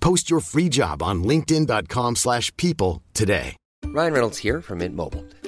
Post your free job on linkedin.com/people slash people today. Ryan Reynolds here from Mint Mobile.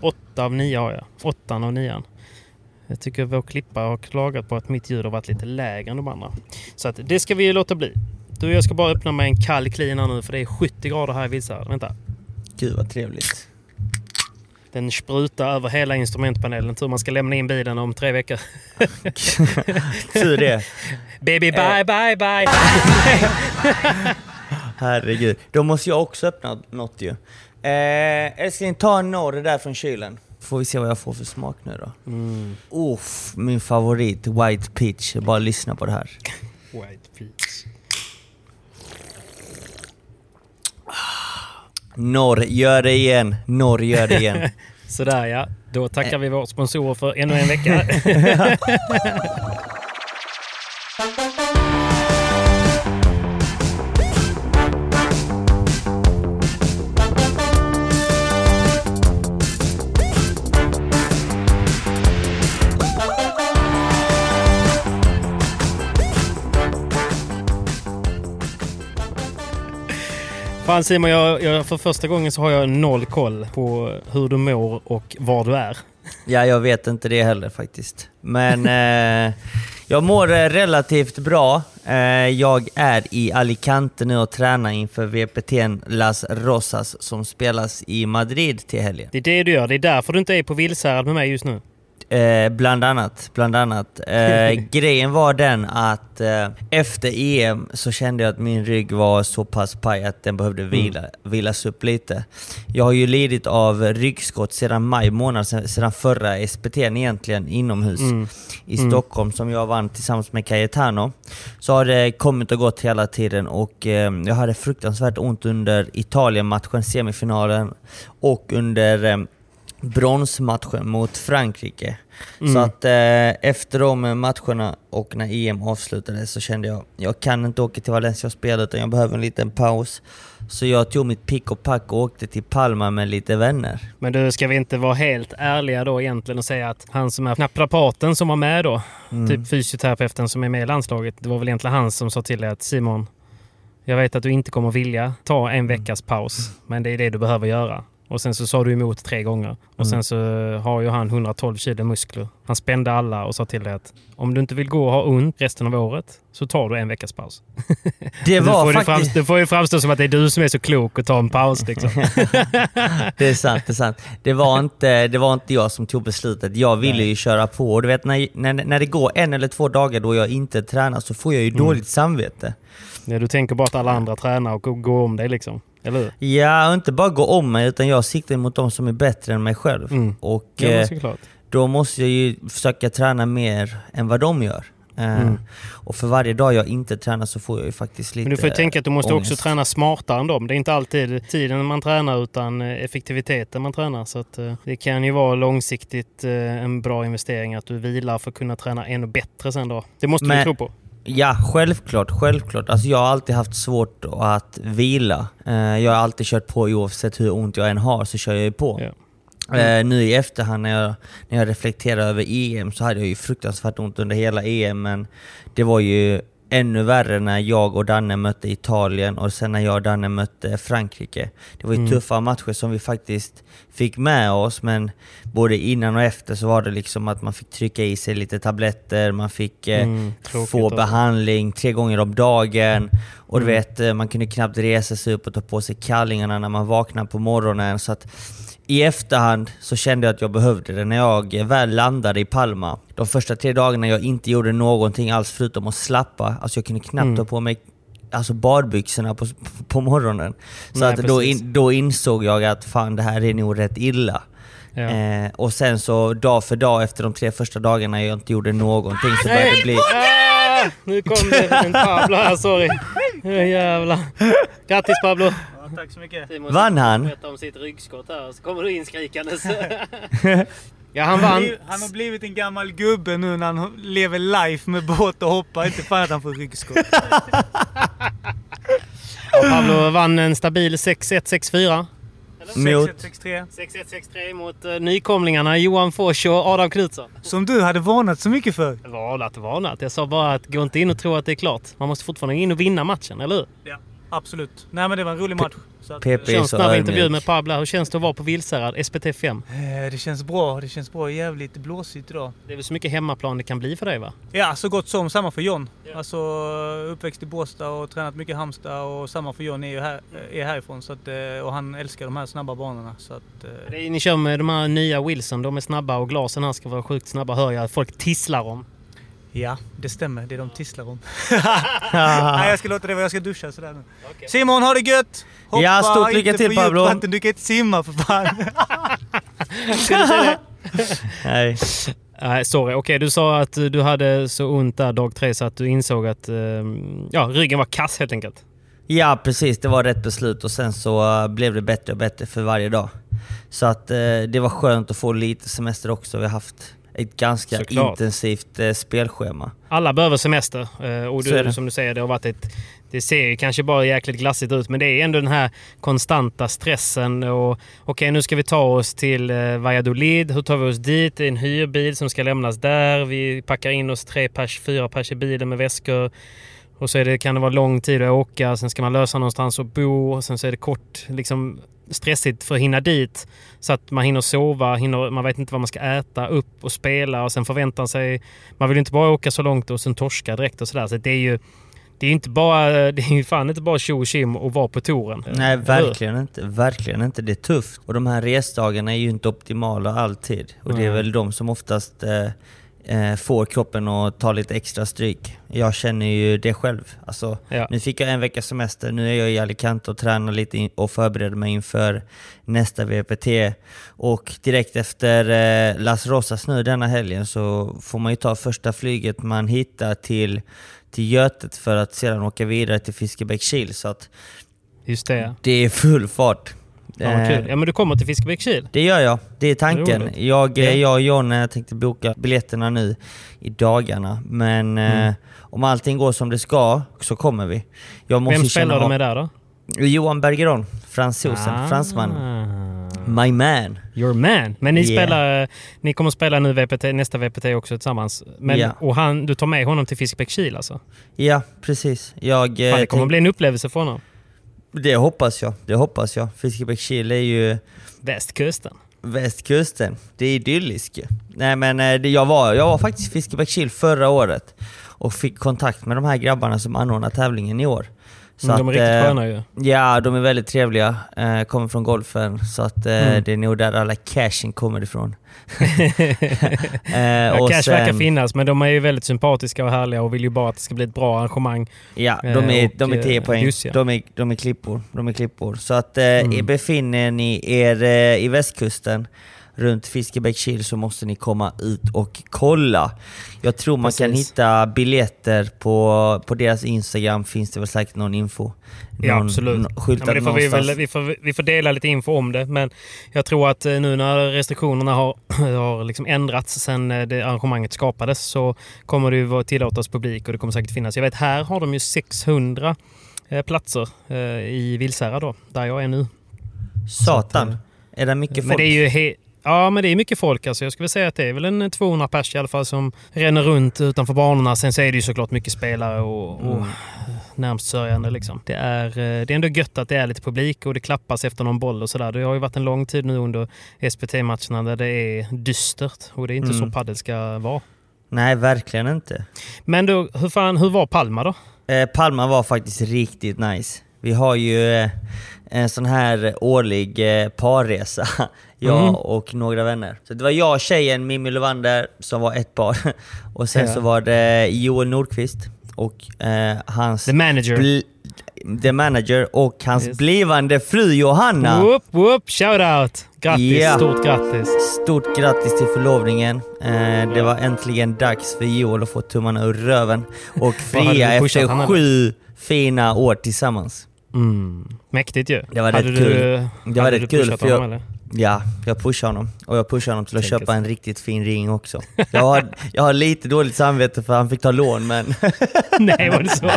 Åtta av nio har jag. Åttan av nian. Jag tycker vår klippa har klagat på att mitt ljud har varit lite lägre än de andra. Så att det ska vi ju låta bli. Du, jag ska bara öppna med en kall clean här nu för det är 70 grader här i Vilshärad. Vänta. Gud vad trevligt. Den sprutar över hela instrumentpanelen. Tur man ska lämna in bilen om tre veckor. Tur det. Baby bye bye bye! Herregud. Då måste jag också öppna något ju. Eh, älskling, ta en norr där från kylen. Får vi se vad jag får för smak nu då. Mm. Uff, min favorit, White Peach. Bara lyssna på det här. White peach. Norr, gör det igen. Norr, gör det igen. Sådär ja. Då tackar vi vår sponsor för ännu en vecka. Fan Simon, jag, jag, för första gången så har jag noll koll på hur du mår och var du är. Ja, jag vet inte det heller faktiskt. Men eh, jag mår eh, relativt bra. Eh, jag är i Alicante nu och tränar inför VPT'n Las Rosas som spelas i Madrid till helgen. Det är det du gör. Det är därför du inte är på Vilshärad med mig just nu. Eh, bland annat. Bland annat. Eh, grejen var den att eh, efter EM så kände jag att min rygg var så pass paj att den behövde vila, vilas upp lite. Jag har ju lidit av ryggskott sedan maj månad, sedan, förra SPT egentligen inomhus Mm. i Stockholm som jag vann tillsammans med Cayetano. Så har det kommit och gått hela tiden och eh, jag hade fruktansvärt ont under Italien-matchen, semifinalen och under eh, bronsmatchen mot Frankrike. Så att eh, efter de matcherna och när EM avslutades så kände jag jag kan inte åka till Valencia och spela utan jag behöver en liten paus. Så jag tog mitt pick och pack och åkte till Palma med lite vänner. Men du, ska vi inte vara helt ärliga då egentligen och säga att han som är naprapaten som var med då, typ fysioterapeuten som är med i landslaget, det var väl egentligen han som sa till dig att Simon, jag vet att du inte kommer vilja ta en veckas paus, men det är det du behöver göra. Och sen så sa du emot tre gånger. Och sen så har ju han 112 kilo muskler. Han spände alla och sa till dig att om du inte vill gå och ha ont resten av året så tar du en veckas paus. Det Du var får, det, faktiskt... framstå, det får ju framstå som att det är du som är så klok och tar en paus liksom. Det är sant, det är sant. Det var inte, det var inte jag som tog beslutet. Jag ville ju köra på. Och du vet när, när, när det går en eller två dagar då jag inte tränar så får jag ju dåligt samvete. Ja, du tänker bara att alla andra tränar och går om dig liksom. Eller hur? Ja, och inte bara gå om mig utan jag siktar mot de som är bättre än mig själv. Mm. Och Ja, eh, såklart. då måste jag ju försöka träna mer än vad de gör. Eh, Mm. Och för varje dag jag inte tränar så får jag ju faktiskt lite Men du får ju tänka att du måste ångest. också träna smartare än dem. Det är inte alltid tiden man tränar utan eh, effektiviteten man tränar. Så det kan ju vara långsiktigt en bra investering att du vilar för att kunna träna ännu bättre sen då. Det måste du Men- tro på. Ja, självklart, självklart. Alltså jag har alltid haft svårt att vila. Eh, jag har alltid kört på oavsett hur ont jag än har, så kör jag ju på. Ja. Eh, nu i efterhand när jag, när jag reflekterar över EM så hade jag ju fruktansvärt ont under hela EM, men det var ju ännu värre när jag och Danne mötte Italien och sen när jag och Danne mötte Frankrike. Det var ju Mm. tuffa matcher som vi faktiskt fick med oss, men både innan och efter så var det liksom att man fick trycka i sig lite tabletter, man fick eh, Mm, få alltså. behandling tre gånger om dagen. Och du Mm. vet, eh, man kunde knappt resa sig upp och ta på sig kallingarna när man vaknade på morgonen. Så att i efterhand så kände jag att jag behövde det när jag väl landade i Palma. De första tre dagarna jag inte gjorde någonting alls förutom att slappa. Alltså jag kunde knappt Mm. ta på mig alltså badbyxorna på, på morgonen. Så Nej, att då, in, då insåg jag att fan det här är nog rätt illa. Ja. Eh, och sen så dag för dag efter de tre första dagarna jag inte gjorde någonting så började det bli... Ah, nu kom det en Pablo här, sorry. Ja, jävlar. Grattis Pablo! Tack så mycket. Simon Vann han? berättar om sitt ryggskott här, så kommer du inskrikandes. ja, han vann. Han har blivit en gammal gubbe nu när han lever life med båt och hoppar. Inte fan att han får ryggskott. Ja, Pablo vann en stabil 6-1, 6-4. Mot... 6-1-6-3. 6-1, 6-3 mot uh, nykomlingarna Johan Fors och Adam Knutsson. Som du hade varnat så mycket för. Varnat, varnat. Jag sa bara att gå inte in och tro att det är klart. Man måste fortfarande in och vinna matchen, eller hur? Ja, absolut. Nej men det var en rolig match. En så snabb intervju med Pablo. Hur känns det att vara på Vilsärad, SPT5? eh, det känns bra. Det känns bra. Jävligt blåsigt idag. Det är väl så mycket hemmaplan det kan bli för dig va? Ja, så gott som. Samma för John. Alltså uppväxt i Båstad och tränat mycket i Halmstad och samma för John är ju här, är härifrån. Så att, eh, och han älskar de här snabba banorna. Så att, eh, Det är- Ni kör med de här nya Wilson, de är snabba och glasen här ska vara sjukt snabba hör jag. Folk tisslar om. Ja, det stämmer. Det de tisslar om. Nej, jag ska låta det vara. Jag ska duscha sådär nu. Simon, ha det gött! Hoppa Ja, stort lycka till, Pablo. vatten. Du kan inte simma för fan. Nej. Nej, sorry. Okej, du sa att du hade så ont där dag tre så att du insåg att ehm, ja, ryggen var kass helt enkelt. Ja precis, det var rätt beslut och sen så uh, blev det bättre och bättre för varje dag. Så att uh, det var skönt att få lite semester också. Vi har haft ett ganska Såklart. intensivt uh, spelschema. Alla behöver semester eh, och du, det. som du säger, det har varit ett... Det ser ju kanske bara jäkligt glassigt ut men det är ändå den här konstanta stressen och okej nu ska vi ta oss till eh, Valladolid. Hur tar vi oss dit? Det är en hyrbil som ska lämnas där. Vi packar in oss tre pers, fyra pers i bilen med väskor. Och så är det, kan det vara lång tid att åka. Sen ska man lösa någonstans att bo. Och sen så är det kort, liksom stressigt för att hinna dit. Så att man hinner sova, hinner, man vet inte vad man ska äta, upp och spela och sen förväntar sig... Man vill inte bara åka så långt och sen torska direkt och sådär. Så det är ju... Det är inte bara... Det är ju fan inte bara tjo och tjim och vara på touren. Nej, Eller hur? verkligen inte. Verkligen inte. Det är tufft. Och de här resdagarna är ju inte optimala alltid. Och det är väl de som oftast eh, eh, får kroppen att ta lite extra stryk. Jag känner ju det själv. Alltså, Ja. Nu fick jag en veckas semester, nu är jag i Alicante och tränar lite och förbereder mig inför nästa VPT. Och direkt efter eh, Las Rosas nu denna helgen så får man ju ta första flyget man hittar till, till Götet för att sedan åka vidare till Fiskebäckskil. Så att Just det. det är full fart. Ja, vad Eh, kul. Ja, men du kommer till Fiskebäckskil? det gör jag, det är tanken. Roligt. Jag, eh, Ja. jag och John eh, tänkte boka biljetterna nu i dagarna. Men eh, Mm. om allting går som det ska så kommer vi. Jag måste Vem spelar du med där då? Johan Bergeron, fransosen, Ah. fransman. My man. Your man. Men ni, Yeah. spelar, ni kommer spela nu VPT, nästa VPT också tillsammans. Men, Ja. Och han, du tar med honom till Fiskebäckskil alltså? Ja, precis. Jag, eh, Fan, det kommer tänk- bli en upplevelse för honom. Det hoppas jag. Det hoppas jag. Fiskebäckskil är ju Västkusten. västkusten. Det är idylliskt. Nej men eh, det, jag, var, jag var faktiskt i Fiskebäckskil förra året och fick kontakt med de här grabbarna som anordnar tävlingen i år. Mm, de är riktigt eh, sköna ju. Ja, de är väldigt trevliga. Eh, kommer från golfen, så att eh, Mm. det är nog där alla cashen kommer ifrån. Ja, och cash sen- verkar finnas, men de är ju väldigt sympatiska och härliga och vill ju bara att det ska bli ett bra arrangemang. Ja, de är, och, de är 10 eh, poäng. De är, de är klippor. De är klippor. Så att Mm. befinner ni er i västkusten, runt Fiskebäckskil så måste ni komma ut och kolla. Jag tror man kan Precis. hitta biljetter på, på deras Instagram, finns det väl säkert någon info. Ja, Någon- absolut. nå- Ja, men det får vi, väl, vi, får, vi får dela lite info om det, men jag tror att eh, nu när restriktionerna har, har liksom ändrats sen eh, det arrangemanget skapades så kommer det ju tillåtas publik och det kommer säkert finnas. Jag vet här har de ju 600 eh, platser i Vilsära då, där jag är nu. Satan! Är det mycket folk? Men det är ju Ja, men det är mycket folk. Alltså. Jag skulle säga att det är väl en 200 pers i alla fall som ränner runt utanför banorna. Sen så är det ju såklart mycket spelare och, och närmst sörjande. Liksom. Det, är, eh, det är ändå gött att det är lite publik och det klappas efter någon boll och sådär. Det har ju varit en lång tid nu under SPT-matcherna där det är dystert och det är inte Mm. så padel ska vara. Nej, verkligen inte. Men då, hur, fan, hur var Palma då? Eh, Palma var faktiskt riktigt nice. Vi har ju eh, en sån här årlig eh, parresa, jag Mm. och några vänner. Så det var jag, tjejen Mimmi Levander som var ett par. Och sen Ja. så var det Joel Nordqvist och eh, hans... The manager. the manager och hans Yes. blivande fru Johanna. Whoop, whoop, shout out! Grattis, Ja. stort grattis! Stort grattis till förlovningen. Eh, det var äntligen dags för Joel att få tummarna ur röven och fria efter sju fina år tillsammans. Mm. Mäktigt ju. Det var Hade rätt du, kul. Det var rätt kul för jag, honom? Ja, jag pushade honom. Och jag pushade honom till att Tänker köpa så. en riktigt fin ring också. Jag har, jag har lite dåligt samvete för han fick ta lån men... Nej, var det så?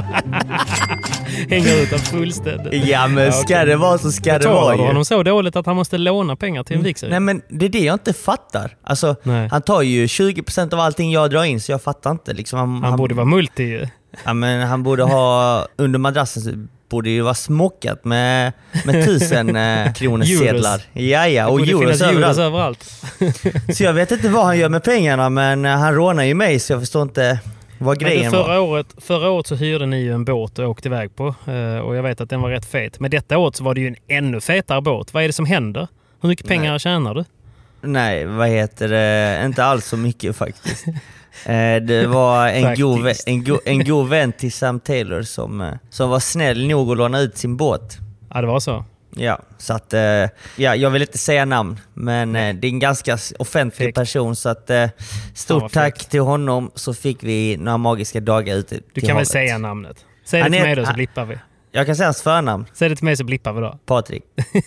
Hänger ut honom fullständigt. ja men Ja, ska okej. det vara så ska det vara ju. honom så dåligt att han måste låna pengar till en vigsel? Nej men det är det jag inte fattar. Alltså, Nej. han tar ju 20% av allting jag drar in så jag fattar inte. Liksom, han, Han borde vara multi ju. Ja, men han borde ha, under madrassen borde ju vara smockat med, med tusen eh, kronosedlar. Ja, ja, Det och euros överallt. överallt. Så jag vet inte vad han gör med pengarna, men eh, han rånar ju mig så jag förstår inte vad grejen var. förra, året, förra året så hyrde ni ju en båt och åkte iväg på. eh, Och jag vet att den var rätt fet. Men detta året så var det ju en ännu fetare båt. Vad är det som händer? Hur mycket pengar tjänar du? Nej, vad heter det? Inte alls så mycket faktiskt. Eh, Det var en god, en, go, en god vän till Sam Taylor som, eh, som var snäll nog att låna ut sin båt. Ja, det var så. Ja, så att, eh, ja, jag vill inte säga namn, men det är en ganska offentlig Fegt. person så att stort tack till honom så fick vi några magiska dagar ute Du till kan väl havet. säga namnet? Säg det till mig då så blippar vi. Jag kan säga hans förnamn, Säg det till mig så blippar vi då. Patrik.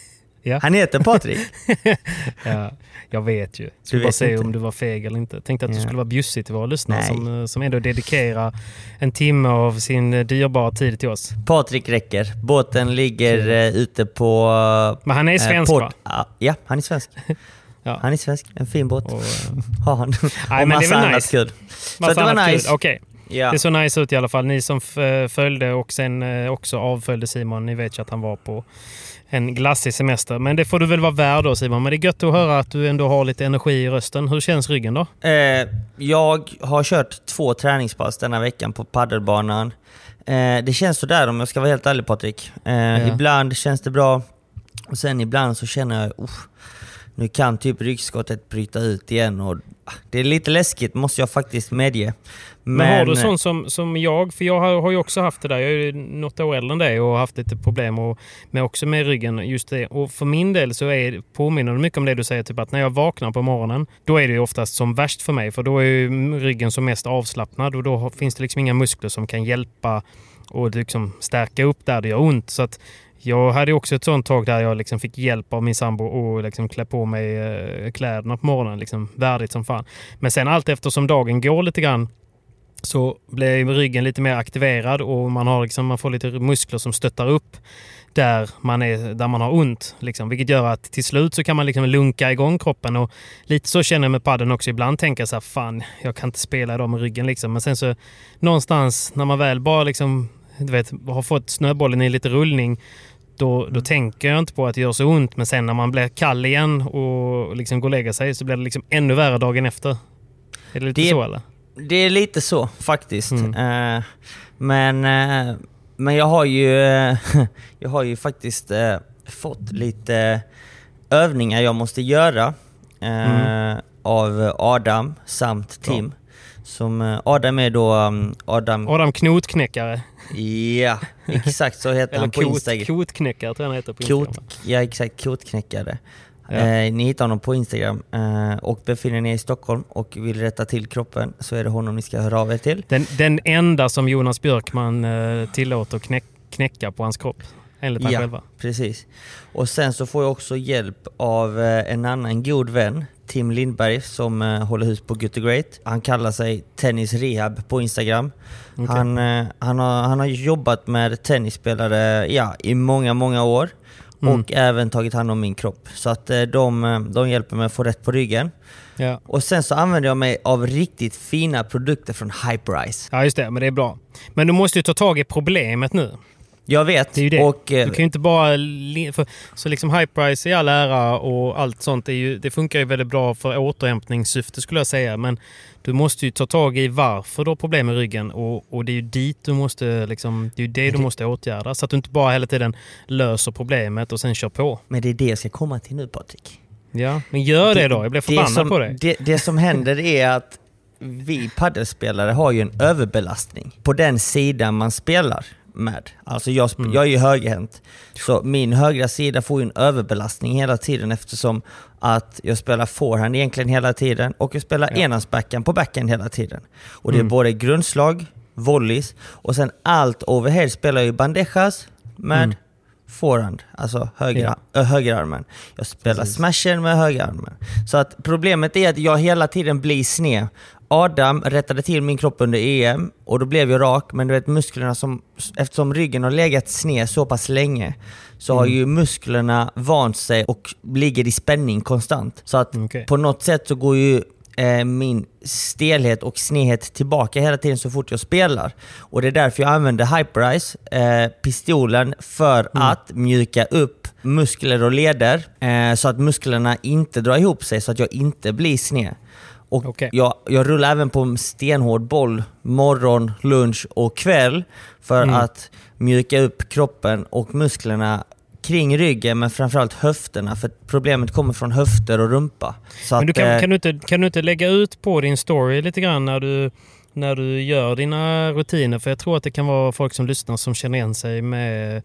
Ja. Han heter Patrik. Ja, jag vet ju. Du Skulle bara se inte. om du var feg eller inte. Tänkte att du Ja. skulle vara bjussig till våra lyssnare Nej. som, eh, som ändå dedikerar en timme av sin eh, dyrbara tid till oss. Patrik räcker. Båten ligger eh, ute på... Men han är eh, svensk port- va? Ja, han är svensk. Ja. Han är svensk. En fin båt. Och, eh, Har han. Nej, och men det massa väl annat nice. kul. Så massa att det var annat kul. nice. Okej, Ja. det såg nice ut i alla fall. Ni som följde och sen eh, också avföljde Simon, ni vet ju att han var på en glassig semester. Men det får du väl vara värd då Simon. Men det är gött att höra att du ändå har lite energi i rösten. Hur känns ryggen då? Eh, jag har kört två träningspass denna veckan på paddelbanan. Eh, det känns sådär om jag ska vara helt ärlig Patrik. Eh, Ibland känns det bra och sen ibland så känner jag usch, nu kan typ ryggskottet bryta ut igen och ah, det är lite läskigt måste jag faktiskt medge. Men, har du sån som, som jag? För jag har, har ju också haft det där. Jag är ju något år äldre än dig och har haft lite problem och, med också med ryggen. just det. Och för min del så är, påminner det mycket om det du säger, typ att när jag vaknar på morgonen, då är det ju oftast som värst för mig. För då är ju ryggen som mest avslappnad och då finns det liksom inga muskler som kan hjälpa och liksom stärka upp där det gör ont. Så att jag hade också ett sånt tag där jag liksom fick hjälp av min sambo och liksom klä på mig eh, kläderna på morgonen. Liksom, värdigt som fan. Men sen allt eftersom dagen går lite grann så blir ryggen lite mer aktiverad och man, har liksom, man får lite muskler som stöttar upp där man, är, där man har ont. Liksom. Vilket gör att till slut så kan man liksom lunka igång kroppen. Och lite så känner jag med padden också. Ibland tänker jag så här, fan, jag kan inte spela idag med ryggen. Liksom. Men sen så någonstans när man väl bara liksom, du vet, har fått snöbollen i lite rullning då, då tänker jag inte på att det gör så ont. Men sen när man blir kall igen och liksom går och lägger sig så blir det liksom ännu värre dagen efter. Är det lite Det- så eller? Det är lite så faktiskt. Mm. Eh, men, eh, men jag har ju, eh, jag har ju faktiskt fått lite övningar jag måste göra Mm. av Adam samt Tim. Som, eh, Adam är då um, Adam... Adam Knotknäckare. Ja, exakt så heter han på kot, Instagram. kotknäckare tror jag han heter på Kot, Instagram. ja exakt, kotknäckare. Ja. Eh, ni hittar honom på Instagram eh, och befinner ni er i Stockholm och vill rätta till kroppen så är det honom ni ska höra av er till. Den, den enda som Jonas Björkman eh, tillåter knäck, knäcka på hans kropp. Enligt han Ja, själva. precis. Och sen så får jag också hjälp av eh, en annan god vän, Tim Lindberg, som eh, håller hus på Good to Great. Han kallar sig Tennis Rehab på Instagram. Okej. Han, eh, han, har, han har jobbat med tennisspelare ja, i många, många år. Mm. Och även tagit hand om min kropp. Så att de, de hjälper mig att få rätt på ryggen. Ja. Och sen så använder jag mig av riktigt fina produkter från Hyperice. ja, just det. Men det är bra. Men du måste ju ta tag i problemet nu. Jag vet. Det är ju det. Och, eh, du kan ju inte bara... så liksom high price i all ära och allt sånt, ju, det funkar ju väldigt bra för återhämtningssyfte skulle jag säga. Men du måste ju ta tag i varför du har problem med ryggen och, och det är ju dit du måste, liksom, det är det du måste åtgärda. Så att du inte bara hela tiden löser problemet och sen kör på. Men det är det jag ska komma till nu Patrik. Ja, men gör det, då. Jag blir förbannad som, på dig. Det, det som händer är att vi paddelspelare har ju en överbelastning på den sidan man spelar med. Alltså jag, Mm. jag är ju högerhänt, så min högra sida får en överbelastning hela tiden eftersom att jag spelar forehand egentligen hela tiden och jag spelar Ja. enhandsbackhand på backhand hela tiden. Och det är Mm. både grundslag, volleys och sen allt overhead spelar jag ju bandejas med Mm. forehand, alltså höger, Ja. ö, högerarmen. Jag spelar Precis. smashen med högerarmen. Så att problemet är att jag hela tiden blir sned. Adam rättade till min kropp under EM och då blev jag rak, men du vet musklerna som, eftersom ryggen har legat sned så pass länge så har Mm. ju musklerna vant sig och ligger i spänning konstant. Så att Okej. på något sätt så går ju eh, min stelhet och snedhet tillbaka hela tiden så fort jag spelar. Och det är därför jag använder Hyperice, eh, pistolen, för att mjuka upp muskler och leder eh, så att musklerna inte drar ihop sig så att jag inte blir sned. Och Okej. jag, jag rullar även på en stenhård boll morgon, lunch och kväll för Mm. att mjuka upp kroppen och musklerna kring ryggen men framförallt höfterna för problemet kommer från höfter och rumpa. Så Men du att, kan, eh, kan, du inte, kan du inte lägga ut på din story lite grann när du, när du gör dina rutiner? För jag tror att det kan vara folk som lyssnar som känner igen sig med,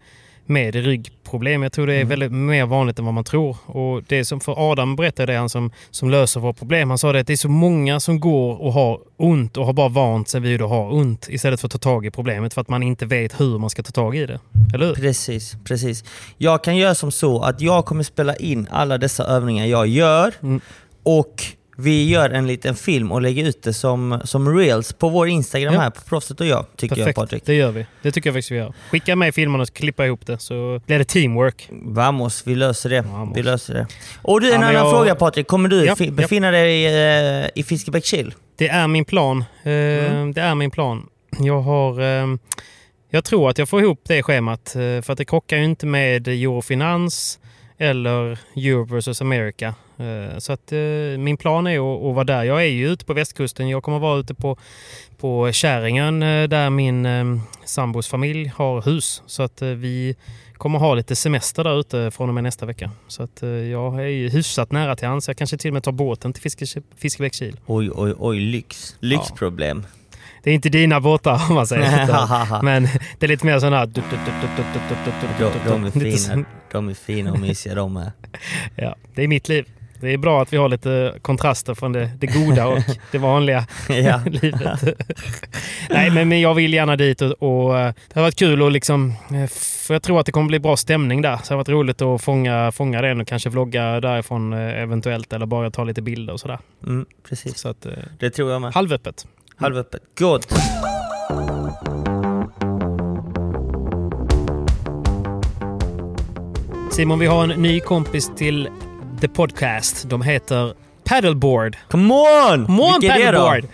med ryggproblem. Jag tror det är Mm. väldigt mer vanligt än vad man tror. Och det som för Adam berättade det, han som, som löser våra problem. Han sa det att det är så många som går och har ont och har bara vant sig vid att ha ont istället för att ta tag i problemet för att man inte vet hur man ska ta tag i det. Eller hur? Precis, precis. Jag kan göra som så att jag kommer spela in alla dessa övningar jag gör Mm. och vi gör en liten film och lägger ut det som, som reels på vår Instagram Ja. här på Proffset och jag, tycker jag Perfekt, Patrik. det gör vi. Det tycker jag faktiskt vi gör. Skicka med filmerna och klippa ihop det så blir det teamwork. Vamos, vi löser det. Vamos. Vi löser det. Och du, en Ja, annan jag- fråga Patrik. Kommer du Ja, fi- ja. befinna dig eh, i Fiskebäckskil? Det är min plan. Eh, Mm. Det är min plan. Jag har... Eh, jag tror att jag får ihop det schemat för att det krockar ju inte med Eurofinans eller Europe vs America. Eh, så att eh, min plan är att, vara där. Jag är ju ute på västkusten. Jag kommer vara ute på, på Käringön eh, där min eh, sambos familj har hus. Så att eh, vi kommer ha lite semester där ute från och med nästa vecka. Så att eh, jag är ju hyfsat nära till hans. Jag kanske till och med tar båten till Fiske, Fiskebäckskil. Oj, oj, oj, lyx. Lyxproblem. Det är inte dina båtar om man säger. Utan- Men det är lite mer sådana här... De, de, är så- fina, de är fina och mysiga de är. Ja, det är mitt liv. Det är bra att vi har lite kontraster från det, det goda och det vanliga livet. Nej, men, men jag vill gärna dit och, och eh, det har varit kul och liksom... eh, För jag tror att det kommer bli bra stämning där. Så det har varit roligt att fånga, fånga den och kanske vlogga därifrån eh, eventuellt eller bara ta lite bilder och sådär. Mm, precis. Så att, Det tror jag med. halvöppet. Halvöppet. Gott! Simon, vi har en ny kompis till The Podcast. De heter Paddleboard. Come on! Come on Vilka? Paddleboard!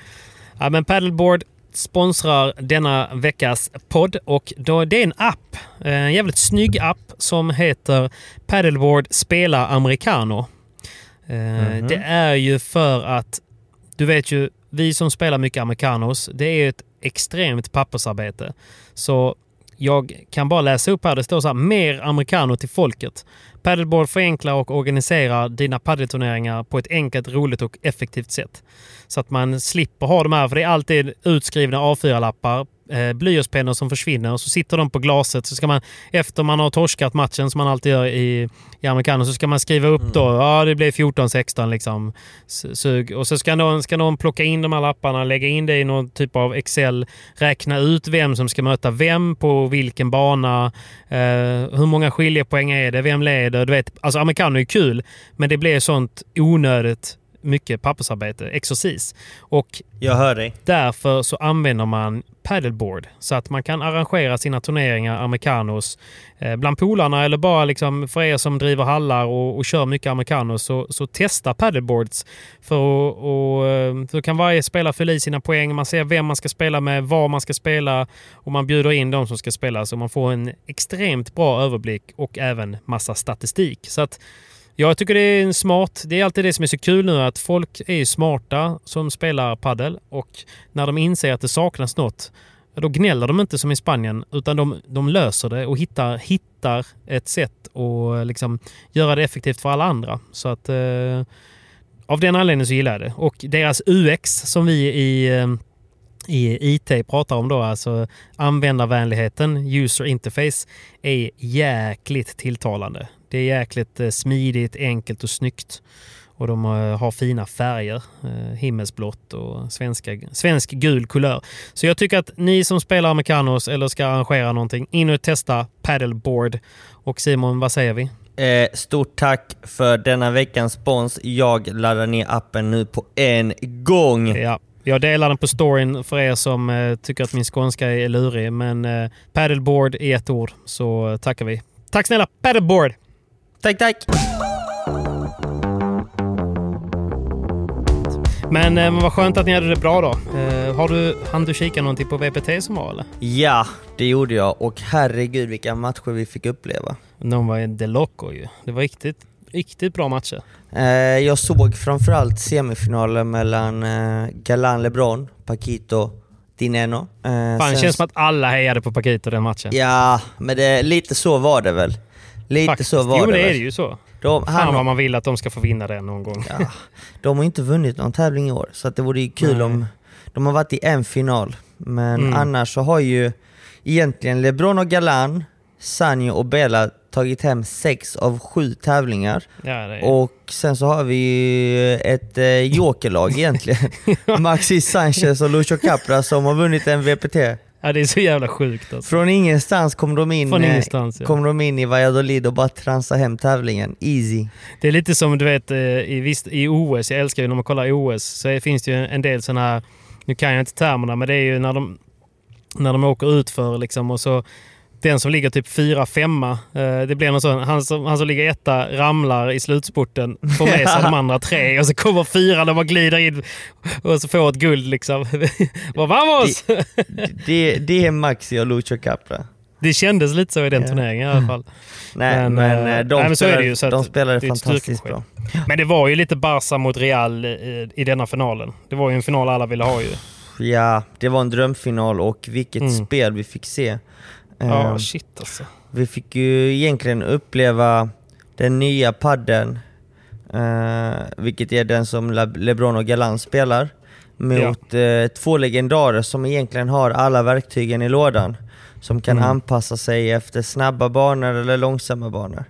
Ja, men Paddleboard sponsrar denna veckas podd och då, det är en app. En jävligt snygg app som heter Paddleboard Spela Americano. Eh, Mhm. Det är ju för att, du vet ju, vi som spelar mycket americanos, det är ett extremt pappersarbete. Så jag kan bara läsa upp här, det står så här, mer americano till folket. Paddleboard förenklar och organiserar dina paddelturneringar på ett enkelt, roligt och effektivt sätt. Så att man slipper ha de här, för det är alltid utskrivna A4-lappar eh, blyertspennor som försvinner och så sitter de på glaset. Så ska man, efter man har torskat matchen som man alltid gör i, i amerikaner, så ska man skriva upp då, ja det blev 14-16 liksom. Sug. Och så ska någon, ska någon plocka in de här lapparna, lägga in det i någon typ av Excel, räkna ut vem som ska möta vem på vilken bana, eh, hur många skiljepoäng är det, vem leder? Du vet, alltså amerikaner är kul, men det blir sånt onödigt mycket pappersarbete, exercis. Och Jag hör dig. Därför så använder man paddleboard så att man kan arrangera sina turneringar americanos eh, bland polarna eller bara liksom för er som driver hallar och, och kör mycket americanos så, så testa paddleboards. För och, eh, kan varje spelare fylla i sina poäng. Man ser vem man ska spela med, var man ska spela och man bjuder in de som ska spela så man får en extremt bra överblick och även massa statistik. Så att jag tycker det är en smart. Det är alltid det som är så kul nu att folk är smarta som spelar paddel och när de inser att det saknas något då gnäller de inte som i Spanien utan de, de löser det och hittar, hittar ett sätt att liksom göra det effektivt för alla andra. Så att eh, av den anledningen så gillar jag det. Och deras UX som vi i eh, i IT pratar om då, alltså användarvänligheten, user interface, är jäkligt tilltalande. Det är jäkligt eh, smidigt, enkelt och snyggt. Och de eh, har fina färger, eh, himmelsblått och svenska, svensk gul kulör. Så jag tycker att ni som spelar americanos eller ska arrangera någonting, in och testa paddleboard. Och Simon, vad säger vi? Eh, stort tack för denna veckans spons. Jag laddar ner appen nu på en gång. Ja, jag delar den på storyn för er som eh, tycker att min skånska är lurig. Men eh, paddleboard i ett ord så tackar vi. Tack snälla paddleboard! Tack, tack! Men eh, vad skönt att ni hade det bra då. Eh, har du, hann du kika någonting på VPT som var eller? Ja, det gjorde jag och herregud vilka matcher vi fick uppleva. De var de loco ju. Det var riktigt, riktigt bra matcher. Eh, jag såg framförallt semifinalen mellan eh, Galan LeBron, Paquito, Dineno. Eh, Fan, det känns som att alla hejade på Paquito den matchen. Ja, men det, lite så var det väl. Lite Faktiskt. så var jo, det det är det ju så. De, Fan han, vad man vill att de ska få vinna den någon gång. ja, de har inte vunnit någon tävling i år, så att det vore ju kul Nej. om... De har varit i en final, men Mm. annars så har ju egentligen LeBron och Galan, Sanjo och Bela tagit hem sex av sju tävlingar. Ja. Och sen så har vi ju ett eh, jokerlag egentligen. Maxi Sanchez och Lucio Capra som har vunnit en VPT. Ja, det är så jävla sjukt alltså. Från ingenstans kom de in, Från eh, ingenstans, ja. kom de in i Valladolid och bara transade hem tävlingen. Easy. Det är lite som du vet eh, i, visst, i OS, jag älskar ju när man kollar OS, så finns det ju en del sådana här, nu kan jag inte termerna, men det är ju när de, när de åker ut för liksom och så den som ligger typ fyra, femma, eh, det blir någon sån, han som, han som ligger etta ramlar i slutspurten, får med sig de andra tre och så kommer fyra och bara glider in och så får ett guld liksom. Vad vamos! Det, det är Maxi och Lucio Capra. Det kändes lite så i den turneringen i alla fall. Nej men, Men, eh, eh, de, nej, men så är spelade, det ju, de spelade det fantastiskt bra. Men det var ju lite Barca mot Real i, i denna finalen. Det var ju en final alla ville ha ju. Ja, det var en drömfinal och vilket Mm. spel vi fick se. Ja, Eh, shit alltså. Vi fick ju egentligen uppleva den nya padden, eh, vilket är den som Le- LeBron och Galan spelar, mot eh, två legendarer som egentligen har alla verktygen i lådan. Som kan Mm. anpassa sig efter snabba banor eller långsamma banor.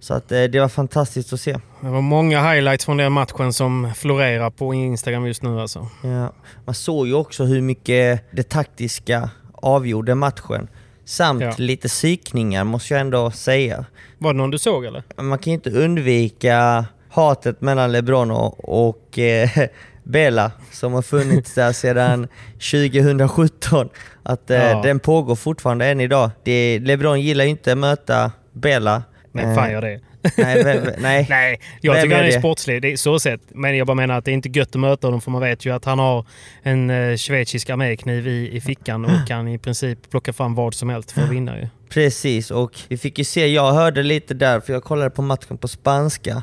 Så att eh, det var fantastiskt att se. Det var många highlights från den matchen som florerar på Instagram just nu alltså. Ja. Man såg ju också hur mycket det taktiska avgjorde matchen. Samt Ja. lite psykningar måste jag ändå säga. Var det någon du såg eller? Man kan ju inte undvika hatet mellan LeBron och, och eh, Bella som har funnits där sedan 2017. Att eh, Ja. den pågår fortfarande än idag. Det, LeBron gillar ju inte att möta Bella. Men Eh, fan gör det? Nej, vem, nej. Nej, jag Vem tycker är han är det? sportslig. Det är så sett. Men jag bara menar att det är inte gött att möta honom för man vet ju att han har en eh, schweizisk armékniv i, i fickan och kan i princip plocka fram vad som helst för att vinna ju. Precis, och vi fick ju se, jag hörde lite där, för jag kollade på matchen på spanska.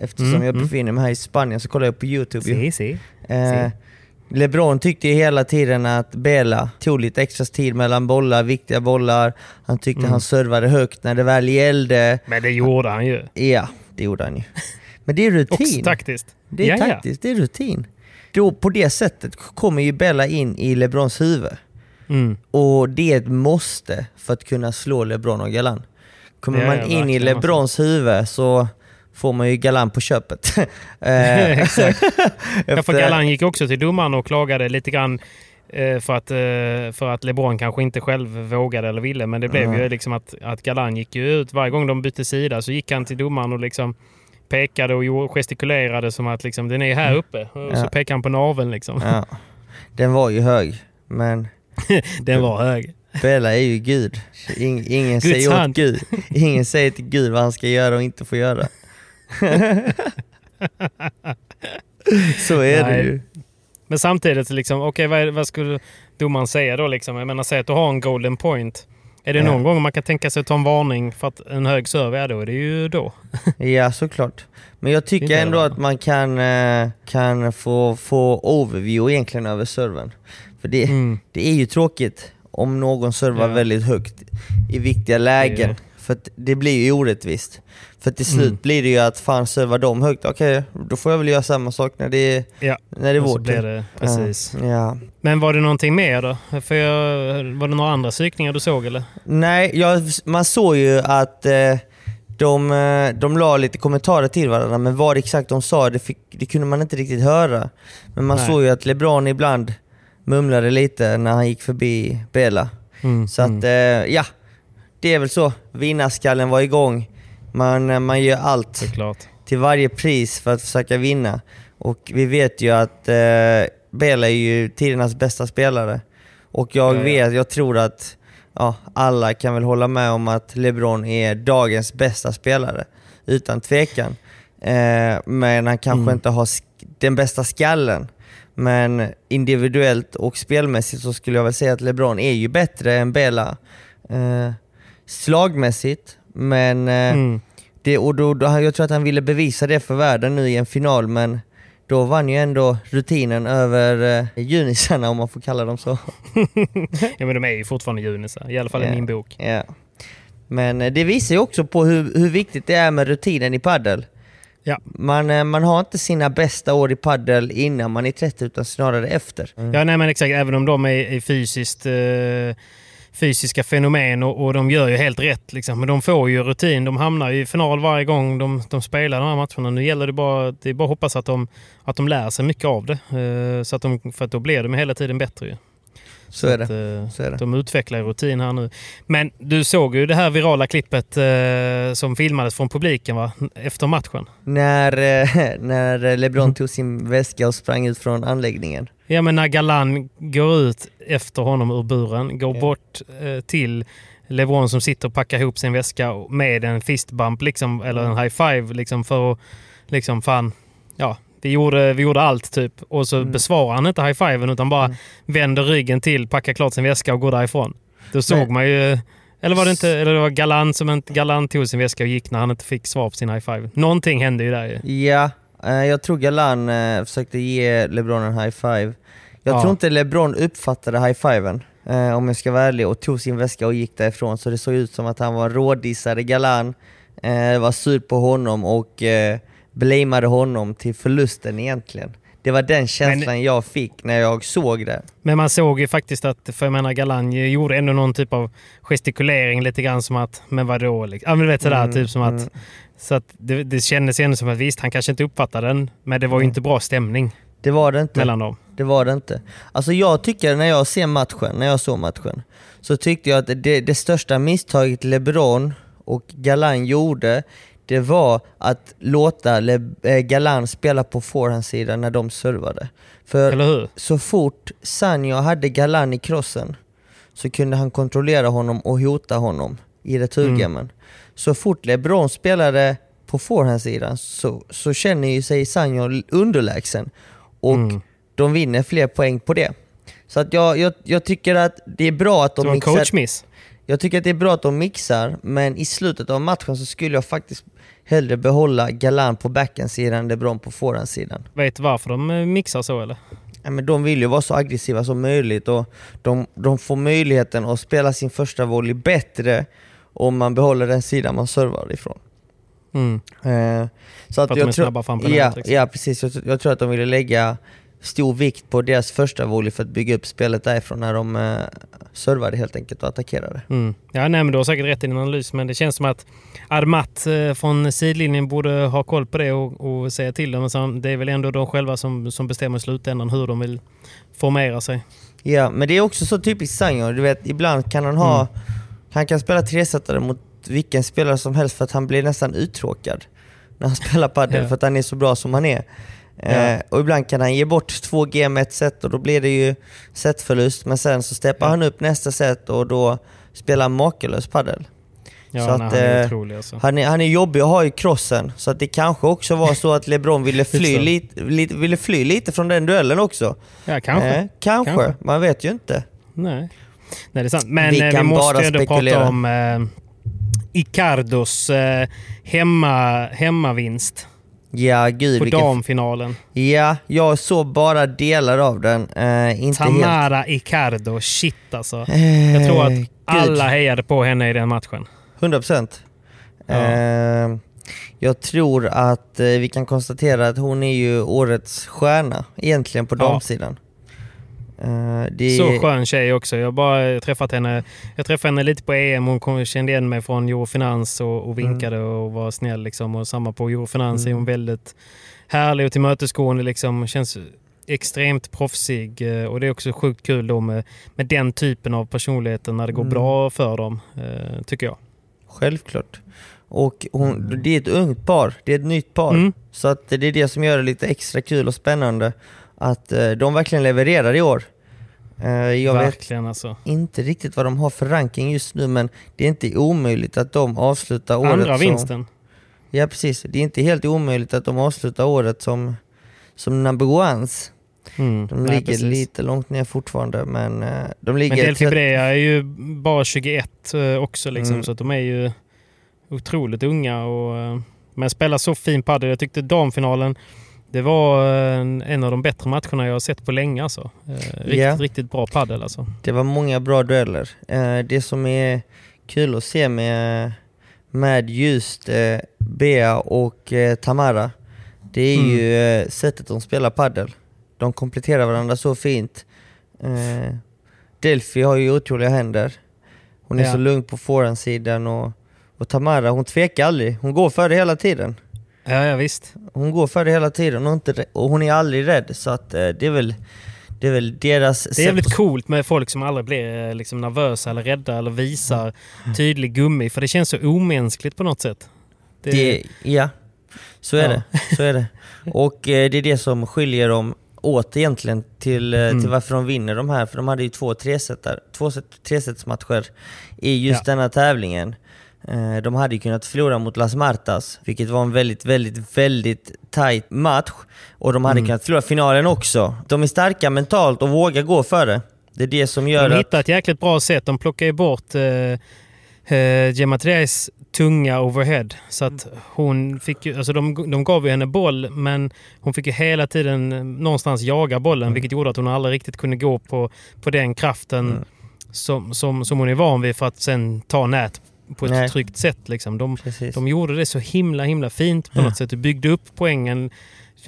Eftersom Mm, jag mm. befinner mig här i Spanien så kollade jag på Youtube. ju. Si, si. LeBron tyckte ju hela tiden att Bela tog lite extra tid mellan bollar, viktiga bollar. Han tyckte Mm. han servade högt när det väl gällde. Men det gjorde han ju. Ja, det gjorde han ju. Men det är rutin. taktiskt. Det är Ja, ja. taktiskt, det är rutin. Då, på det sättet kommer ju Bella in i LeBrons huvud. Mm. Och det är ett måste för att kunna slå LeBron och Galan. Kommer Ja, man in i LeBrons huvud så får man ju Galan på köpet. Eh, Exakt. Ja, för efter- Galan gick också till domaren och klagade lite grann eh, för att, eh, för att LeBron kanske inte själv vågade eller ville. Men det blev Mm. ju liksom att, att Galan gick ju ut varje gång de bytte sida så gick han till domaren och liksom pekade och gestikulerade som att liksom, den är här uppe. Och så Ja. pekade han på naveln liksom. Ja, den var ju hög, men Den var hög. Bella är ju Gud. Ing, ingen, säger åt. Gud. ingen säger till Gud vad han ska göra och inte få göra. Så är det Nej. ju. Men samtidigt, liksom, okej, vad, vad skulle domaren säga då? Liksom? Jag menar, säg att du har en golden point. Är det Ja. någon gång man kan tänka sig att ta en varning för att en hög serve är då? Det är ju då. Ja, såklart. Men jag Det tycker ändå det. att man kan, eh, kan få, få overview egentligen över servern. För det, Mm. det är ju tråkigt om någon servar Ja. väldigt högt i viktiga lägen. Det- För att det blir ju orättvist. För till slut Mm. blir det ju att fan servar de högt, okej då får jag väl göra samma sak när det är, Ja, när det är vår tur. precis. Ja. ja. Men var det någonting mer då? För jag, var det några andra psykningar du såg eller? Nej, jag, man såg ju att eh, de, eh, de la lite kommentarer till varandra, men vad exakt de sa det, fick, det kunde man inte riktigt höra. Men man Nej. såg ju att LeBron ibland mumlade lite när han gick förbi Bela. Mm, Så att, eh, ja, det är väl så. Vinnarskallen var igång. Man, eh, man gör allt till varje pris för att försöka vinna. Och vi vet ju att eh, Bela är ju tidernas bästa spelare. Och jag Ja, ja. vet, jag tror att ja, alla kan väl hålla med om att LeBron är dagens bästa spelare. Utan tvekan. Eh, men han kanske Mm. inte har den bästa skallen. Men individuellt och spelmässigt så skulle jag väl säga att LeBron är ju bättre än Bela. Eh, slagmässigt, men eh, Mm. Det, och då, då, jag tror att han ville bevisa det för världen nu i en final, men då vann ju ändå rutinen över eh, junisarna om man får kalla dem så. ja men de är ju fortfarande junisar, i alla fall Ja. i min bok. Ja. Men eh, det visar ju också på hur, hur viktigt det är med rutinen i paddel. Ja. Man, eh, man har inte sina bästa år i paddel innan man är 30 utan snarare efter. Ja, nej men exakt. Även om de är, är fysiskt, eh, fysiska fenomen och, och de gör ju helt rätt. Liksom. Men de får ju rutin. De hamnar ju i final varje gång de, de spelar de här matcherna. Nu gäller det bara, det är bara att hoppas att de, att de lär sig mycket av det. Eh, så att de, för att då blir de hela tiden bättre. Så är det. Att, eh, Så är det. De utvecklar rutin här nu. Men du såg ju det här virala klippet eh, som filmades från publiken va? efter matchen. När, eh, när LeBron tog sin väska och sprang ut från anläggningen. Ja men när Galan går ut efter honom ur buren, går Ja. bort eh, till LeBron som sitter och packar ihop sin väska med en fistbump liksom, eller en high five liksom för att liksom fan, ja vi gjorde, vi gjorde allt typ. Och så Mm. besvarar han inte high fiven utan bara vänder ryggen till, packar klart sin väska och går därifrån. Då såg Men- man ju, eller var det inte, eller det var Galan som inte, Galan tog sin väska och gick när han inte fick svar på sin high five. Någonting hände ju där ju. Ja, eh, jag tror Galan eh, försökte ge LeBron en high five. Jag Ja. tror inte LeBron uppfattade high fiven eh, om jag ska vara ärlig, och tog sin väska och gick därifrån. Så det såg ut som att han var rådissade Galan, var sur på honom och blameade honom till förlusten egentligen. Det var den känslan jag fick när jag såg det. Men man såg ju faktiskt att, för jag menar Galan gjorde ändå någon typ av gestikulering lite grann som att, men vadå? Liksom. Ja men du vet sådär, Mm, typ som att, mm. så att det, det kändes ändå som att visst, han kanske inte uppfattade den, men det var ju Mm. inte bra stämning Det var det inte. mellan dem. Det var det inte. Alltså jag tycker när jag ser matchen, när jag såg matchen, så tyckte jag att det, det största misstaget LeBron och Galan gjorde, det var att låta Le, eh, Galan spela på forehandsidan när de servade. För så fort Sanjo hade Galan i krossen så kunde han kontrollera honom och hota honom i returgamen. Så fort LeBron spelade på forehandsidan så, så känner ju sig Sanjo underlägsen. Och Mm. de vinner fler poäng på det. Så att jag, jag, jag tycker att det är bra att Det de var en mixar, coachmiss. jag tycker att det är bra att de mixar, men i slutet av matchen så skulle jag faktiskt hellre behålla Galan på backhandsidan än LeBron på forehandsidan. Vet du varför de eh, mixar så eller? Ja, men de vill ju vara så aggressiva som möjligt och de, de får möjligheten att spela sin första volley bättre om man behåller den sidan man servar ifrån. Mm. Eh, så att att de jag är tror- snabba fram på ja, nätet, liksom. ja, precis. Jag, jag tror att de ville lägga stor vikt på deras första volley för att bygga upp spelet därifrån när de eh, servade helt enkelt och attackerade. Mm. Ja, nej, men du har säkert rätt i din analys, men det känns som att Armat eh, från sidlinjen borde ha koll på det och, och säga till dem. Så, det är väl ändå de själva som, som bestämmer i slutändan hur de vill formera sig. Ja, men det är också så typiskt Sangor. Du vet, ibland kan han ha... Mm. Han kan spela tresetare mot vilken spelare som helst för att han blir nästan uttråkad när han spelar padel Ja. för att han är så bra som han är. Ja. Eh, och ibland kan han ge bort två G med ett set och då blir det ju setförlust. Men sen så steppar Ja. han upp nästa set och då spelar han makalös padel. Ja, Så att, han är eh, otrolig alltså. Han är, han är jobbig att ha i crossen, så att det kanske också var så att LeBron ville fly, lite, lite, ville fly lite från den duellen också. Ja, kanske. Eh, kanske. Kanske. man vet ju inte. Nej. Nej, det är sant. Men Vi vi, vi kan måste bara ändå spekulera. prata om eh, Icardos eh, hemma, hemmavinst Ja, gud på vilken... damfinalen. Ja, jag såg bara delar av den. Eh, inte helt... Tamara Icardo, shit alltså. Eh, Jag tror att gud. alla hejade på henne i den matchen. 100 procent. Ja. Eh, jag tror att eh, vi kan konstatera att hon är ju årets stjärna egentligen på damsidan. Eh, det... Så skön tjej också. Jag har bara träffat henne. Jag träffade henne lite på EM. Hon kom, kände igen mig från Eurofinans och, och vinkade och var snäll. Liksom. Och samma på Eurofinans är hon väldigt härlig och tillmötesgående. Liksom. Känns extremt proffsig. eh, Och det är också sjukt kul då med, med den typen av personligheter när det går Mm. bra för dem. eh, Tycker jag. Självklart. Och hon, det är ett ungt par, det är ett nytt par. Mm. Så att det är det som gör det lite extra kul och spännande. Att eh, de verkligen levererar i år. Eh, jag vet Verkligen alltså. inte riktigt vad de har för ranking just nu men det är inte omöjligt att de avslutar året Andra som... vinsten. Ja precis, det är inte helt omöjligt att de avslutar året som, som number ones. Mm. De Nej, ligger precis. lite långt ner fortfarande men eh, de ligger... Men Delphi tret- Brea är ju bara 21 eh, också liksom, Mm. så att de är ju otroligt unga och men spelar så fin padel. Jag tyckte damfinalen, det var eh, en, en av de bättre matcherna jag har sett på länge alltså. Eh, Riktigt, Ja. riktigt bra padel alltså. Det var många bra dueller. Eh, det som är kul att se med, med just Bea och Tamara, det är Mm. ju sättet de spelar paddel. De kompletterar varandra så fint. Delphi har ju otroliga händer. Hon är Ja. så lugn på forehandsidan och, och Tamara hon tvekar aldrig. Hon går för det hela tiden. Ja, ja visst. Hon går för det hela tiden och, inte, och hon är aldrig rädd. Så att eh, det är väl, det är väl deras Det är jävligt att- coolt med folk som aldrig blir eh, liksom, nervösa eller rädda eller visar tydlig gummi. För det känns så omänskligt på något sätt. Det, Det, ja, så är Ja. det. Så är det. Och eh, det är det som skiljer dem åt egentligen till, eh, Mm. till varför de vinner de här. För de hade ju två tresetar, två set- tresetsmatcher i just Ja. denna tävlingen. Eh, De hade ju kunnat förlora mot Las Martas, vilket var en väldigt, väldigt, väldigt tight match. Och de hade Mm. kunnat förlora finalen också. De är starka mentalt och vågar gå för det. Det är det som gör de att... hittar ett jäkligt bra sätt. De plockar ju bort eh, eh, tunga overhead. Så att hon fick ju, alltså de, de gav ju henne boll men hon fick ju hela tiden eh, någonstans jaga bollen vilket gjorde att hon aldrig riktigt kunde gå på, på den kraften Mm. som, som, som hon är van vid för att sen ta nät på ett Nej. tryggt sätt. Liksom. De, Precis. de gjorde det så himla himla fint på något sätt. Du byggde upp poängen.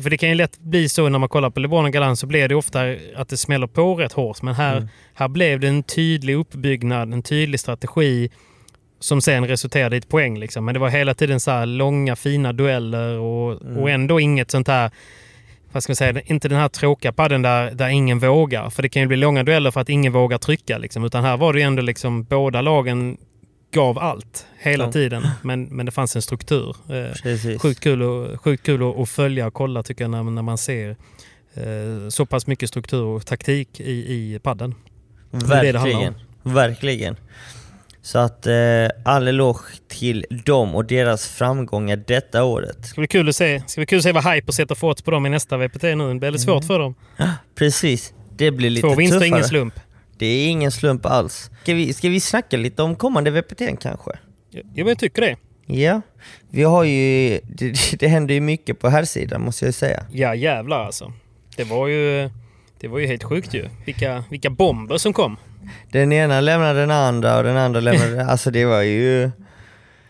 För det kan ju lätt bli så när man kollar på LeBron och Galan så blir det ofta att det smäller på rätt hårt. Men här, Mm. här blev det en tydlig uppbyggnad, en tydlig strategi som sen resulterade i ett poäng. Liksom. Men det var hela tiden så långa fina dueller och, Mm. och ändå inget sånt här vad ska man säga, inte den här tråkiga padden där, där ingen vågar. För det kan ju bli långa dueller för att ingen vågar trycka. Liksom. Utan här var det ju ändå liksom båda lagen gav allt hela Ja. tiden. Men, men det fanns en struktur. Eh, sjukt kul, och, sjukt kul att, att följa och kolla tycker jag när, när man ser eh, så pass mycket struktur och taktik i, i padden. är det det Verkligen. Verkligen. Så att eh, all eloge till dem och deras framgångar detta året. Ska bli kul att se, ska bli kul att se vad Hyper sätter odds på dem i nästa VPT nu. Det blir väldigt svårt för dem. Precis. Det blir lite Två vinster, tuffare. ingen slump. Det är ingen slump alls. Ska vi, ska vi snacka lite om kommande VPT kanske? Ja, jag tycker det. Ja, vi har ju, det, det händer ju mycket på här sidan måste jag säga. Ja jävlar alltså. Det var ju, det var ju helt sjukt ju. Vilka, vilka bomber som kom. Den ena lämnade den andra och den andra lämnade, alltså det var ju...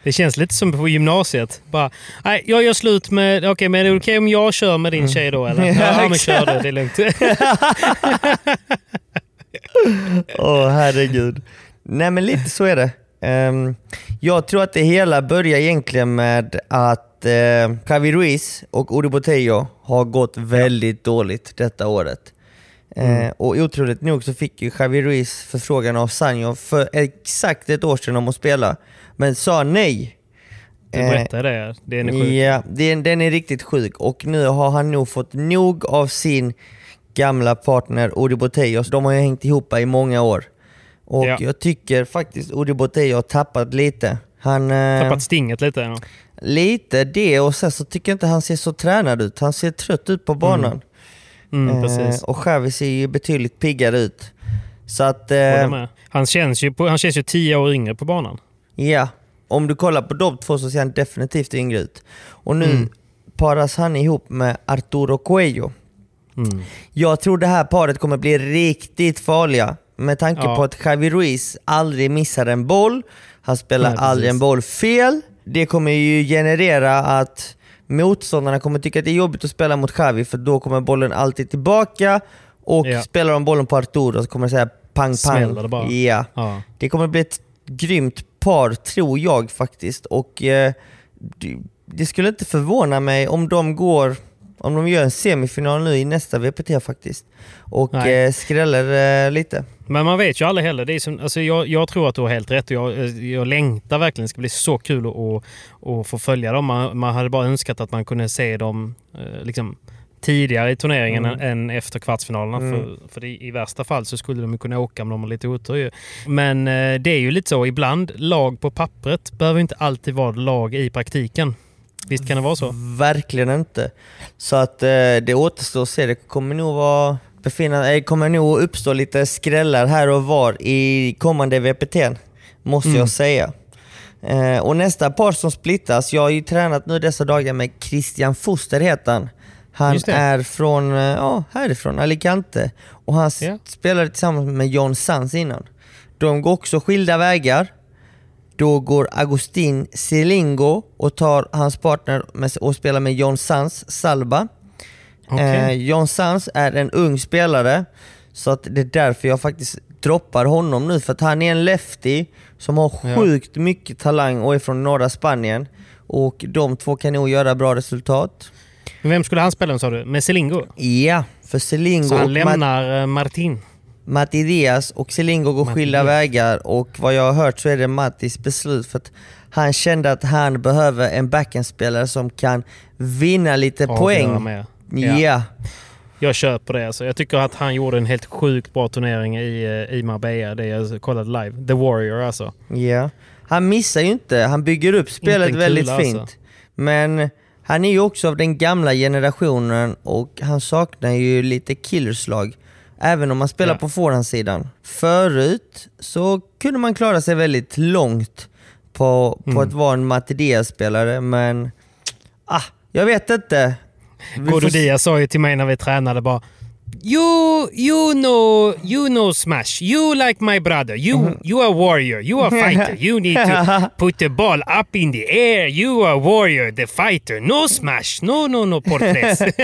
Det känns lite som på gymnasiet. Bara, nej, jag gör slut med... Okej, okay, men är det okej okay om jag kör med din tjej då eller? Ja, men kör du. Det är lugnt. Åh oh, herregud. Nej men lite så är det. Um, jag tror att det hela börjar egentligen med att uh, Javi Ruiz och Uri Botello har gått väldigt ja. dåligt detta året. Mm. Uh, och otroligt nog så fick ju Javi Ruiz förfrågan av Sanjo för exakt ett år sedan om att spela, men sa nej. Du berättade det, den är sjuk. Ja, den, den är riktigt sjuk och nu har han nog fått nog av sin gamla partner Uri Botello. De har ju hängt ihop i många år. Och ja. jag tycker faktiskt Uri Botello har tappat lite. Han, eh, tappat stinget lite? Ja. Lite det och sen så tycker jag inte han ser så tränad ut. Han ser trött ut på banan. Mm. Mm, eh, och Xavi ser ju betydligt piggare ut. Så att... Eh, han, känns ju på, han känns ju tio år yngre på banan. Ja. Om du kollar på de två så ser han definitivt yngre ut. Och nu mm. paras han ihop med Arturo Cuello. Mm. Jag tror det här paret kommer bli riktigt farliga. Med tanke ja. på att Javi Ruiz aldrig missar en boll, han spelar Nej, aldrig en boll fel. Det kommer ju generera att motståndarna kommer tycka att det är jobbigt att spela mot Javi för då kommer bollen alltid tillbaka och ja. spelar de bollen på Arturo så kommer det säga pang pang. Det, bara. Ja. ja. det kommer bli ett grymt par tror jag faktiskt och eh, det skulle inte förvåna mig om de går om de gör en semifinal nu i nästa VPT faktiskt och eh, skräller eh, lite. Men man vet ju aldrig heller. Det är som, alltså jag, jag tror att du har helt rätt. Jag, eh, jag längtar verkligen. Det ska bli så kul att, att få följa dem. Man, man hade bara önskat att man kunde se dem eh, liksom, tidigare i turneringen mm. än efter kvartsfinalerna. Mm. För, för det, i värsta fall så skulle de kunna åka om de har lite otur. Men eh, det är ju lite så. Ibland, lag på pappret behöver inte alltid vara lag i praktiken. Visst kan det vara så? Verkligen inte. Så att eh, det återstår att se. Det kommer nog vara befinna, eh, kommer nog uppstå lite skrällar här och var i kommande VPT, måste mm. jag säga. Eh, och nästa par som splittas, jag har ju tränat nu dessa dagar med Christian Foster heter han. Han är från, eh, ja, härifrån, Alicante. Och han yeah. spelade tillsammans med John Sanz innan. De går också skilda vägar. Då går Agustin Silingo och tar hans partner och spelar med John Sanz, Salba. Okay. Eh, John Sanz är en ung spelare, så att det är därför jag faktiskt droppar honom nu. För att han är en lefty som har sjukt ja. mycket talang och är från norra Spanien. Och de två kan nog göra bra resultat. Vem skulle han spela med sa du? Med Selingo? Ja, för Selingo... Så han lämnar Mat Martin? Matti Diaz och Selingo går skilda vägar och vad jag har hört så är det Mattis beslut för att han kände att han behöver en backhandspelare som kan vinna lite ja, poäng. Ja. ja. Jag köper det. Alltså. Jag tycker att han gjorde en helt sjukt bra turnering i, eh, i Marbella, det jag kollade live. The Warrior alltså. Ja. Han missar ju inte. Han bygger upp spelet väldigt alltså. fint. Men han är ju också av den gamla generationen och han saknar ju lite killerslag. Även om man spelar ja. på forehandsidan. Förut så kunde man klara sig väldigt långt på, på mm. att vara en Matti spelare men ah, jag vet inte. Godo Diaz sa ju till mig när vi tränade bara You you know you know Smash. You like my brother. You mm-hmm. you are warrior. You are fighter. You need to put the ball up in the air. You are warrior, the fighter. No Smash. No no no porträtt.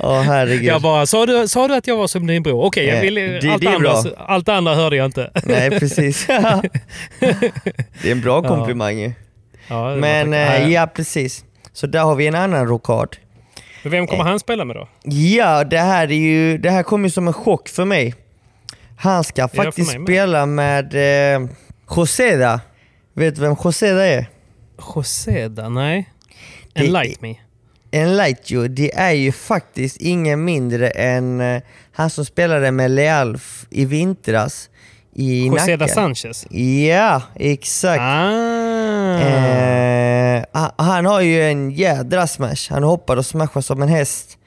Åh oh, herregud. Jag bara, sa du, sa du att jag var som din bror? Okej, okay, yeah. allt, andra, allt andra hörde jag inte. Nej precis. det är en bra komplimang ju. Ja, Men äh, ja precis. Så där har vi en annan rokad. Men vem kommer eh, han spela med då? Ja, det här, är ju, det här kom ju som en chock för mig. Han ska faktiskt med spela med eh, Joseda. Vet du vem Joseda är? Joseda? Nej. Enlight me. Enlight you. Det är ju faktiskt ingen mindre än eh, han som spelade med Leal i vintras i Joseda Nacka. Sanchez? Ja, exakt. Ah. Eh, han har ju en jädra smash. Han hoppar och smashar som en häst.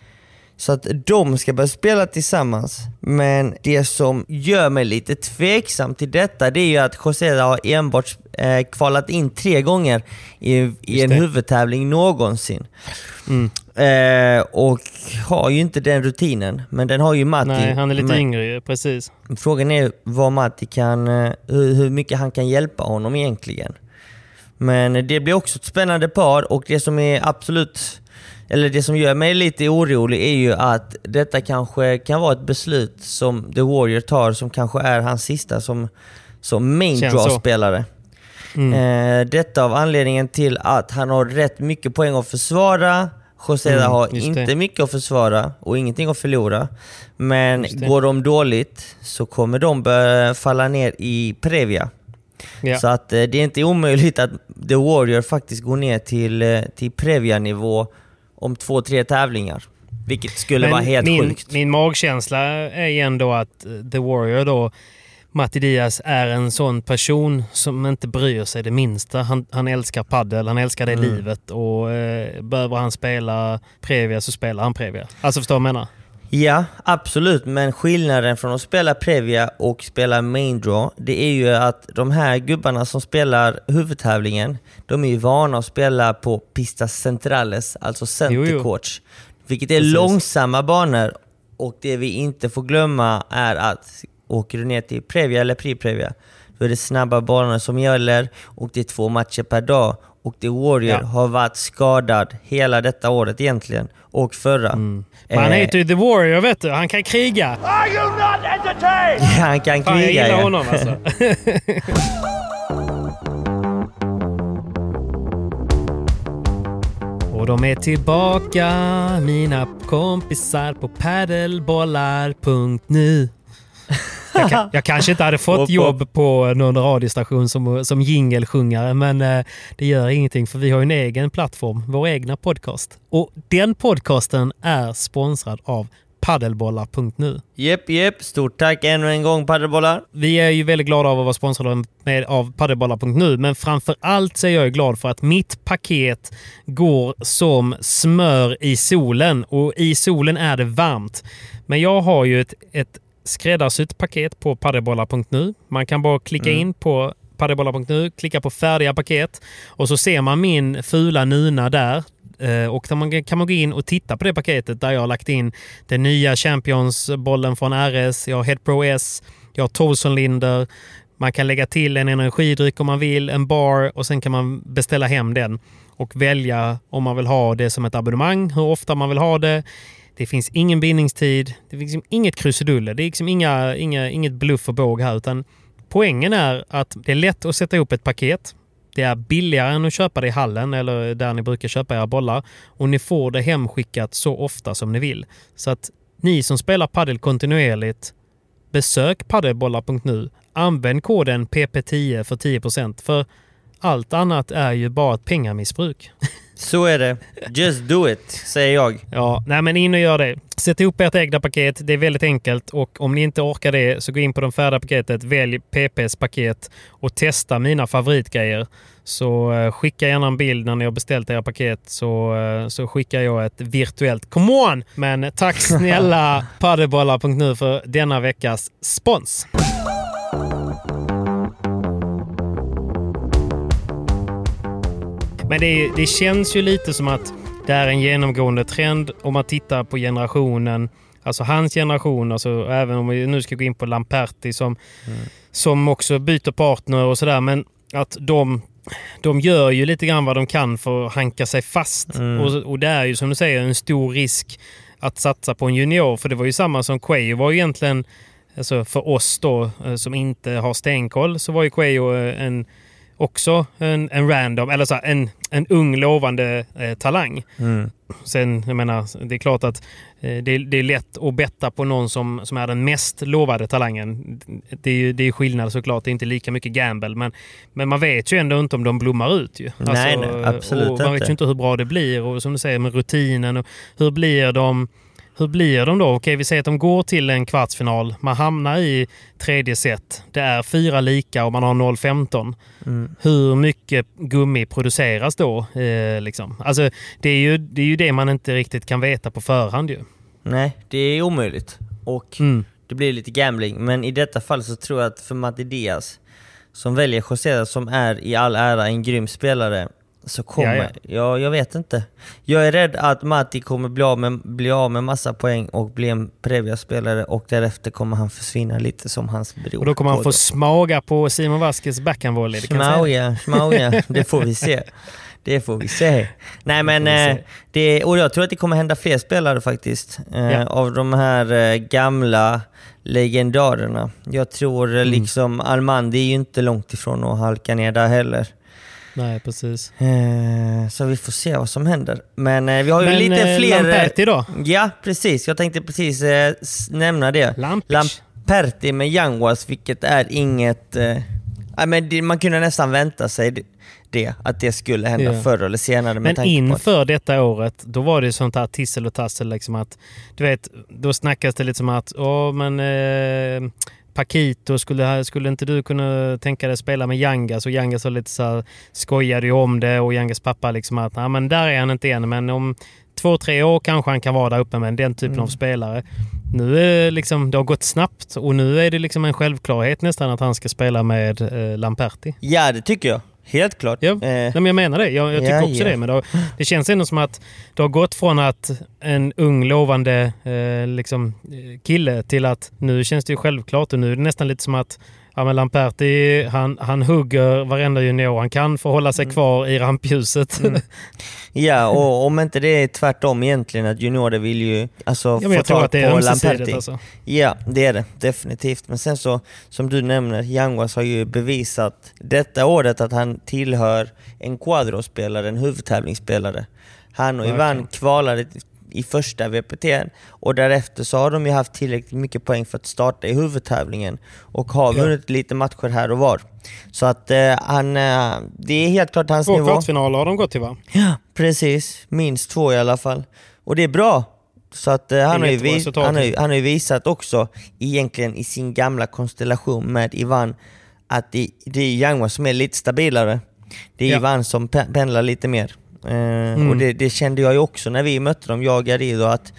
Så att de ska börja spela tillsammans. Men det som gör mig lite tveksam till detta, det är ju att José har enbart eh, kvalat in tre gånger i, i en huvudtävling någonsin. Mm. Eh, och har ju inte den rutinen, men den har ju Matti. Nej, han är lite men, yngre precis. Frågan är vad Matti kan, eh, hur, hur mycket han kan hjälpa honom egentligen. Men det blir också ett spännande par och det som är absolut, eller det som gör mig lite orolig är ju att detta kanske kan vara ett beslut som The Warrior tar som kanske är hans sista som, som main draw-spelare. Mm. Eh, detta av anledningen till att han har rätt mycket poäng att försvara. Joseda Mm, har inte det. mycket att försvara och ingenting att förlora. Men går de dåligt så kommer de börja falla ner i Previa. Ja. Så att eh, det är inte omöjligt att The Warrior faktiskt går ner till, eh, till Previa-nivå om två, tre tävlingar. Vilket skulle vara helt min, sjukt. Min magkänsla är ändå att eh, The Warrior då, Matti Diaz, är en sån person som inte bryr sig det minsta. Han, han älskar paddel, han älskar det Mm. livet och eh, behöver han spela Previa så spelar han Previa. Alltså förstår du vad jag menar? Ja, absolut. Men skillnaden från att spela Previa och spela Main Draw, det är ju att de här gubbarna som spelar huvudtävlingen, de är ju vana att spela på Pistas Centrales, alltså Jo, jo. center courts. Vilket är Precis. långsamma banor och det vi inte får glömma är att åker du ner till Previa eller Pre-Previa, då är det snabba banor som gäller och det är två matcher per dag. Och The Warrior Ja. har varit skadad hela detta året egentligen, och förra. Men han Eh, heter ju The Warrior vet du, han kan kriga. Han kan Fan, jag kriga gillar ja. honom alltså. Och de är tillbaka, mina kompisar på padelbollar.nu. Jag, jag kanske inte hade fått jobb på någon radiostation som, som jingelsjungare, men eh, det gör ingenting för vi har en egen plattform, vår egna podcast. Och den podcasten är sponsrad av padelbollar.nu. Jepp, jepp. Stort tack ännu en gång padelbollar. Vi är ju väldigt glada av att vara sponsrade med, av padelbollar.nu, men framför allt så är jag glad för att mitt paket går som smör i solen och i solen är det varmt. Men jag har ju ett, ett skräddarsytt paket på padelbollar.nu. Man kan bara klicka in på padelbollar.nu, klicka på färdiga paket och så ser man min fula nuna där. Eh, Och då man- kan man gå in och titta på det paketet där jag har lagt in den nya Champions-bollen från RS, jag har Head Pro S, jag har Towsonlinder, man kan lägga till en energidryck om man vill, en bar och sen kan man beställa hem den och välja om man vill ha det som ett abonnemang, hur ofta man vill ha det. Det finns ingen bindningstid, det finns liksom inget krusiduller, det är liksom inga, inga, inget bluff och båg här utan poängen är att det är lätt att sätta ihop ett paket. Det är billigare än att köpa det i hallen eller där ni brukar köpa era bollar. Och ni får det hemskickat så ofta som ni vill. Så att ni som spelar padel kontinuerligt, besök padelbollar.nu. Använd koden PP10 för 10% för allt annat är ju bara ett pengamissbruk. Så är det. Just do it, säger jag. Ja, nej men in och gör det. Sätt ihop ert egna paket. Det är väldigt enkelt och om ni inte orkar det så gå in på det färdiga paketet, välj PPs paket och testa mina favoritgrejer. Så eh, skicka gärna en bild när ni har beställt era paket så, eh, så skickar jag ett virtuellt come on! Men tack snälla padelbollar.nu för denna veckas spons. Men det, det känns ju lite som att det är en genomgående trend om man tittar på generationen. Alltså hans generation, alltså även om vi nu ska gå in på Lamperti som, som också byter partner och sådär. Men att de, de gör ju lite grann vad de kan för att hanka sig fast. Och, och det är ju som du säger en stor risk att satsa på en junior. För det var ju samma som Quayo var ju egentligen, alltså för oss då eh, som inte har stenkoll, så var ju Quayo eh, en också en, en random, eller så här, en, en ung lovande eh, talang. Sen, jag menar, det är klart att eh, det, det är lätt att betta på någon som, som är den mest lovade talangen. Det är ju det är skillnad såklart, det är inte lika mycket gamble. Men, men man vet ju ändå inte om de blommar ut ju. Alltså, Nej, nej, absolut och Man vet ju inte hur bra det blir och som du säger med rutinen. Och hur blir de? Hur blir de då? Okej, vi säger att de går till en kvartsfinal. Man hamnar i tredje set. Det är fyra lika och man har 0-15. Hur mycket gummi produceras då? Eh, liksom? alltså, det, är ju, det är ju det man inte riktigt kan veta på förhand ju. Nej, det är omöjligt. Och Mm. det blir lite gambling. Men i detta fall så tror jag att för Matti Diaz, som väljer José som är i all ära en grym spelare, så kommer... Ja, Ja, ja. jag vet inte. Jag är rädd att Matti kommer bli av, med, bli av med massa poäng och bli en Previa-spelare och därefter kommer han försvinna lite som hans bror. Och då kommer han få Kodjo. smaga på Simon Vasquez backhandvolley. det. Smauga, smauga. Det får vi se. Det får vi se. Nej men, vi eh, se. det, och jag tror att det kommer hända fler spelare faktiskt. Eh, Ja. Av de här eh, gamla legendarerna. Jag tror Mm. liksom Armand är ju inte långt ifrån att halka ner där heller. Nej, precis. Eh, så vi får se vad som händer. Men eh, vi har ju Men lite eh, fler... Lamperti då? Ja, precis. Jag tänkte precis eh, nämna det. Lampic. Lamperti med Youngwas, vilket är inget... Eh, men man kunde nästan vänta sig det, att det skulle hända Ja. förr eller senare. Men inför detta året, då var det sånt här tissel och tassel. Liksom att, du vet, då snackas det lite som att åh, men eh, Pakito, skulle, skulle inte du kunna tänka dig spela med Yangas? Och Yangas var lite så här, skojade ju om det och Yangas pappa liksom att nej, men där är han inte än, men om två, tre år kanske han kan vara där uppe med den typen Mm. av spelare. Nu är liksom, det har gått snabbt och nu är det liksom en självklarhet nästan att han ska spela med eh, Lamperti. ja, det tycker jag. Helt klart. Ja. Eh, Nej, men jag menar det. Jag, jag tycker Ja, också ja. det. Men det, har, det känns ändå som att det har gått från att en ung lovande eh, liksom, eh, kille till att nu känns det ju självklart och nu är det nästan lite som att ja, men Lamperti han, han hugger varenda junior han kan för att hålla Mm. sig kvar i rampljuset. ja, och om inte det är tvärtom egentligen, att juniorer vill ju alltså, ja, få tag på. Lamperti. Alltså. Ja, det är det definitivt. Men sen så, som du nämner, Yanguas har ju bevisat detta året att han tillhör en quadrospelare, en huvudtävlingsspelare. Han och Ivan Verkligen. kvalade i första VPT och därefter så har de ju haft tillräckligt mycket poäng för att starta i huvudtävlingen och har Ja. vunnit lite matcher här och var. Så att eh, han, eh, det är helt klart hans Två nivå. kvartsfinaler har de gått till va? Ja, precis. Minst två i alla fall. Och det är bra. Så att, eh, han, har ju han, har han har ju visat också, egentligen i sin gamla konstellation med Ivan, att det, det är Yanguas som är lite stabilare. Det är Ja. Ivan som pe- pendlar lite mer. Eh, Och det, det kände jag ju också när vi mötte dem, jag och Garido, att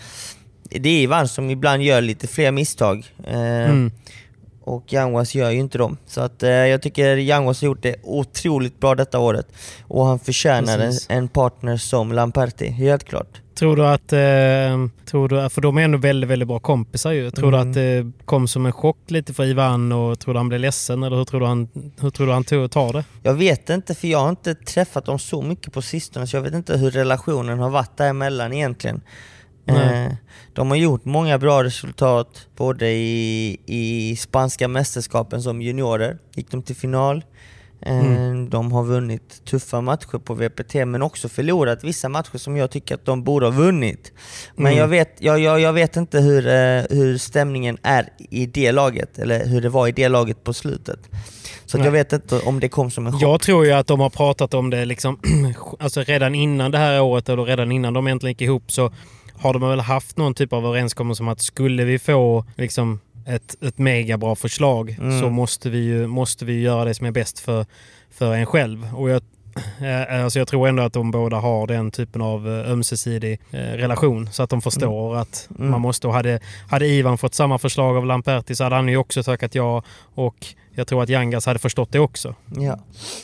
det är Ivan som ibland gör lite fler misstag. Eh, Mm. Och Yanguas gör ju inte dem. Så att, eh, jag tycker Yanguas har gjort det otroligt bra detta året. Och han förtjänar en, en partner som Lamperti, helt klart. Tror du att, eh, tror du, för de är ändå väldigt, väldigt bra kompisar ju. Tror Mm. du att det kom som en chock lite för Ivan och tror du han blev ledsen eller hur tror du han, hur tror du han tog, tar det? Jag vet inte, för jag har inte träffat dem så mycket på sistone, så jag vet inte hur relationen har varit däremellan egentligen. Eh, de har gjort många bra resultat, både i, i spanska mästerskapen som juniorer, gick de till final. Eh, Mm. De har vunnit tuffa matcher på VPT, men också förlorat vissa matcher som jag tycker att de borde ha vunnit. Men Mm. jag, vet, jag, jag, jag vet inte hur, eh, hur stämningen är i det laget, eller hur det var i det laget på slutet. Så jag vet inte om det kom som en chock. Jag tror ju att de har pratat om det liksom, alltså redan innan det här året eller redan innan de äntligen gick ihop så har de väl haft någon typ av överenskommelse om att skulle vi få liksom ett, ett mega bra förslag Mm. så måste vi, ju, måste vi göra det som är bäst för, för en själv. Och jag, eh, alltså jag tror ändå att de båda har den typen av eh, ömsesidig eh, relation så att de förstår att Mm. man måste. Och hade, hade Ivan fått samma förslag av Lamperti så hade han ju också tackat ja och jag tror att Yangas hade förstått det också. Ja.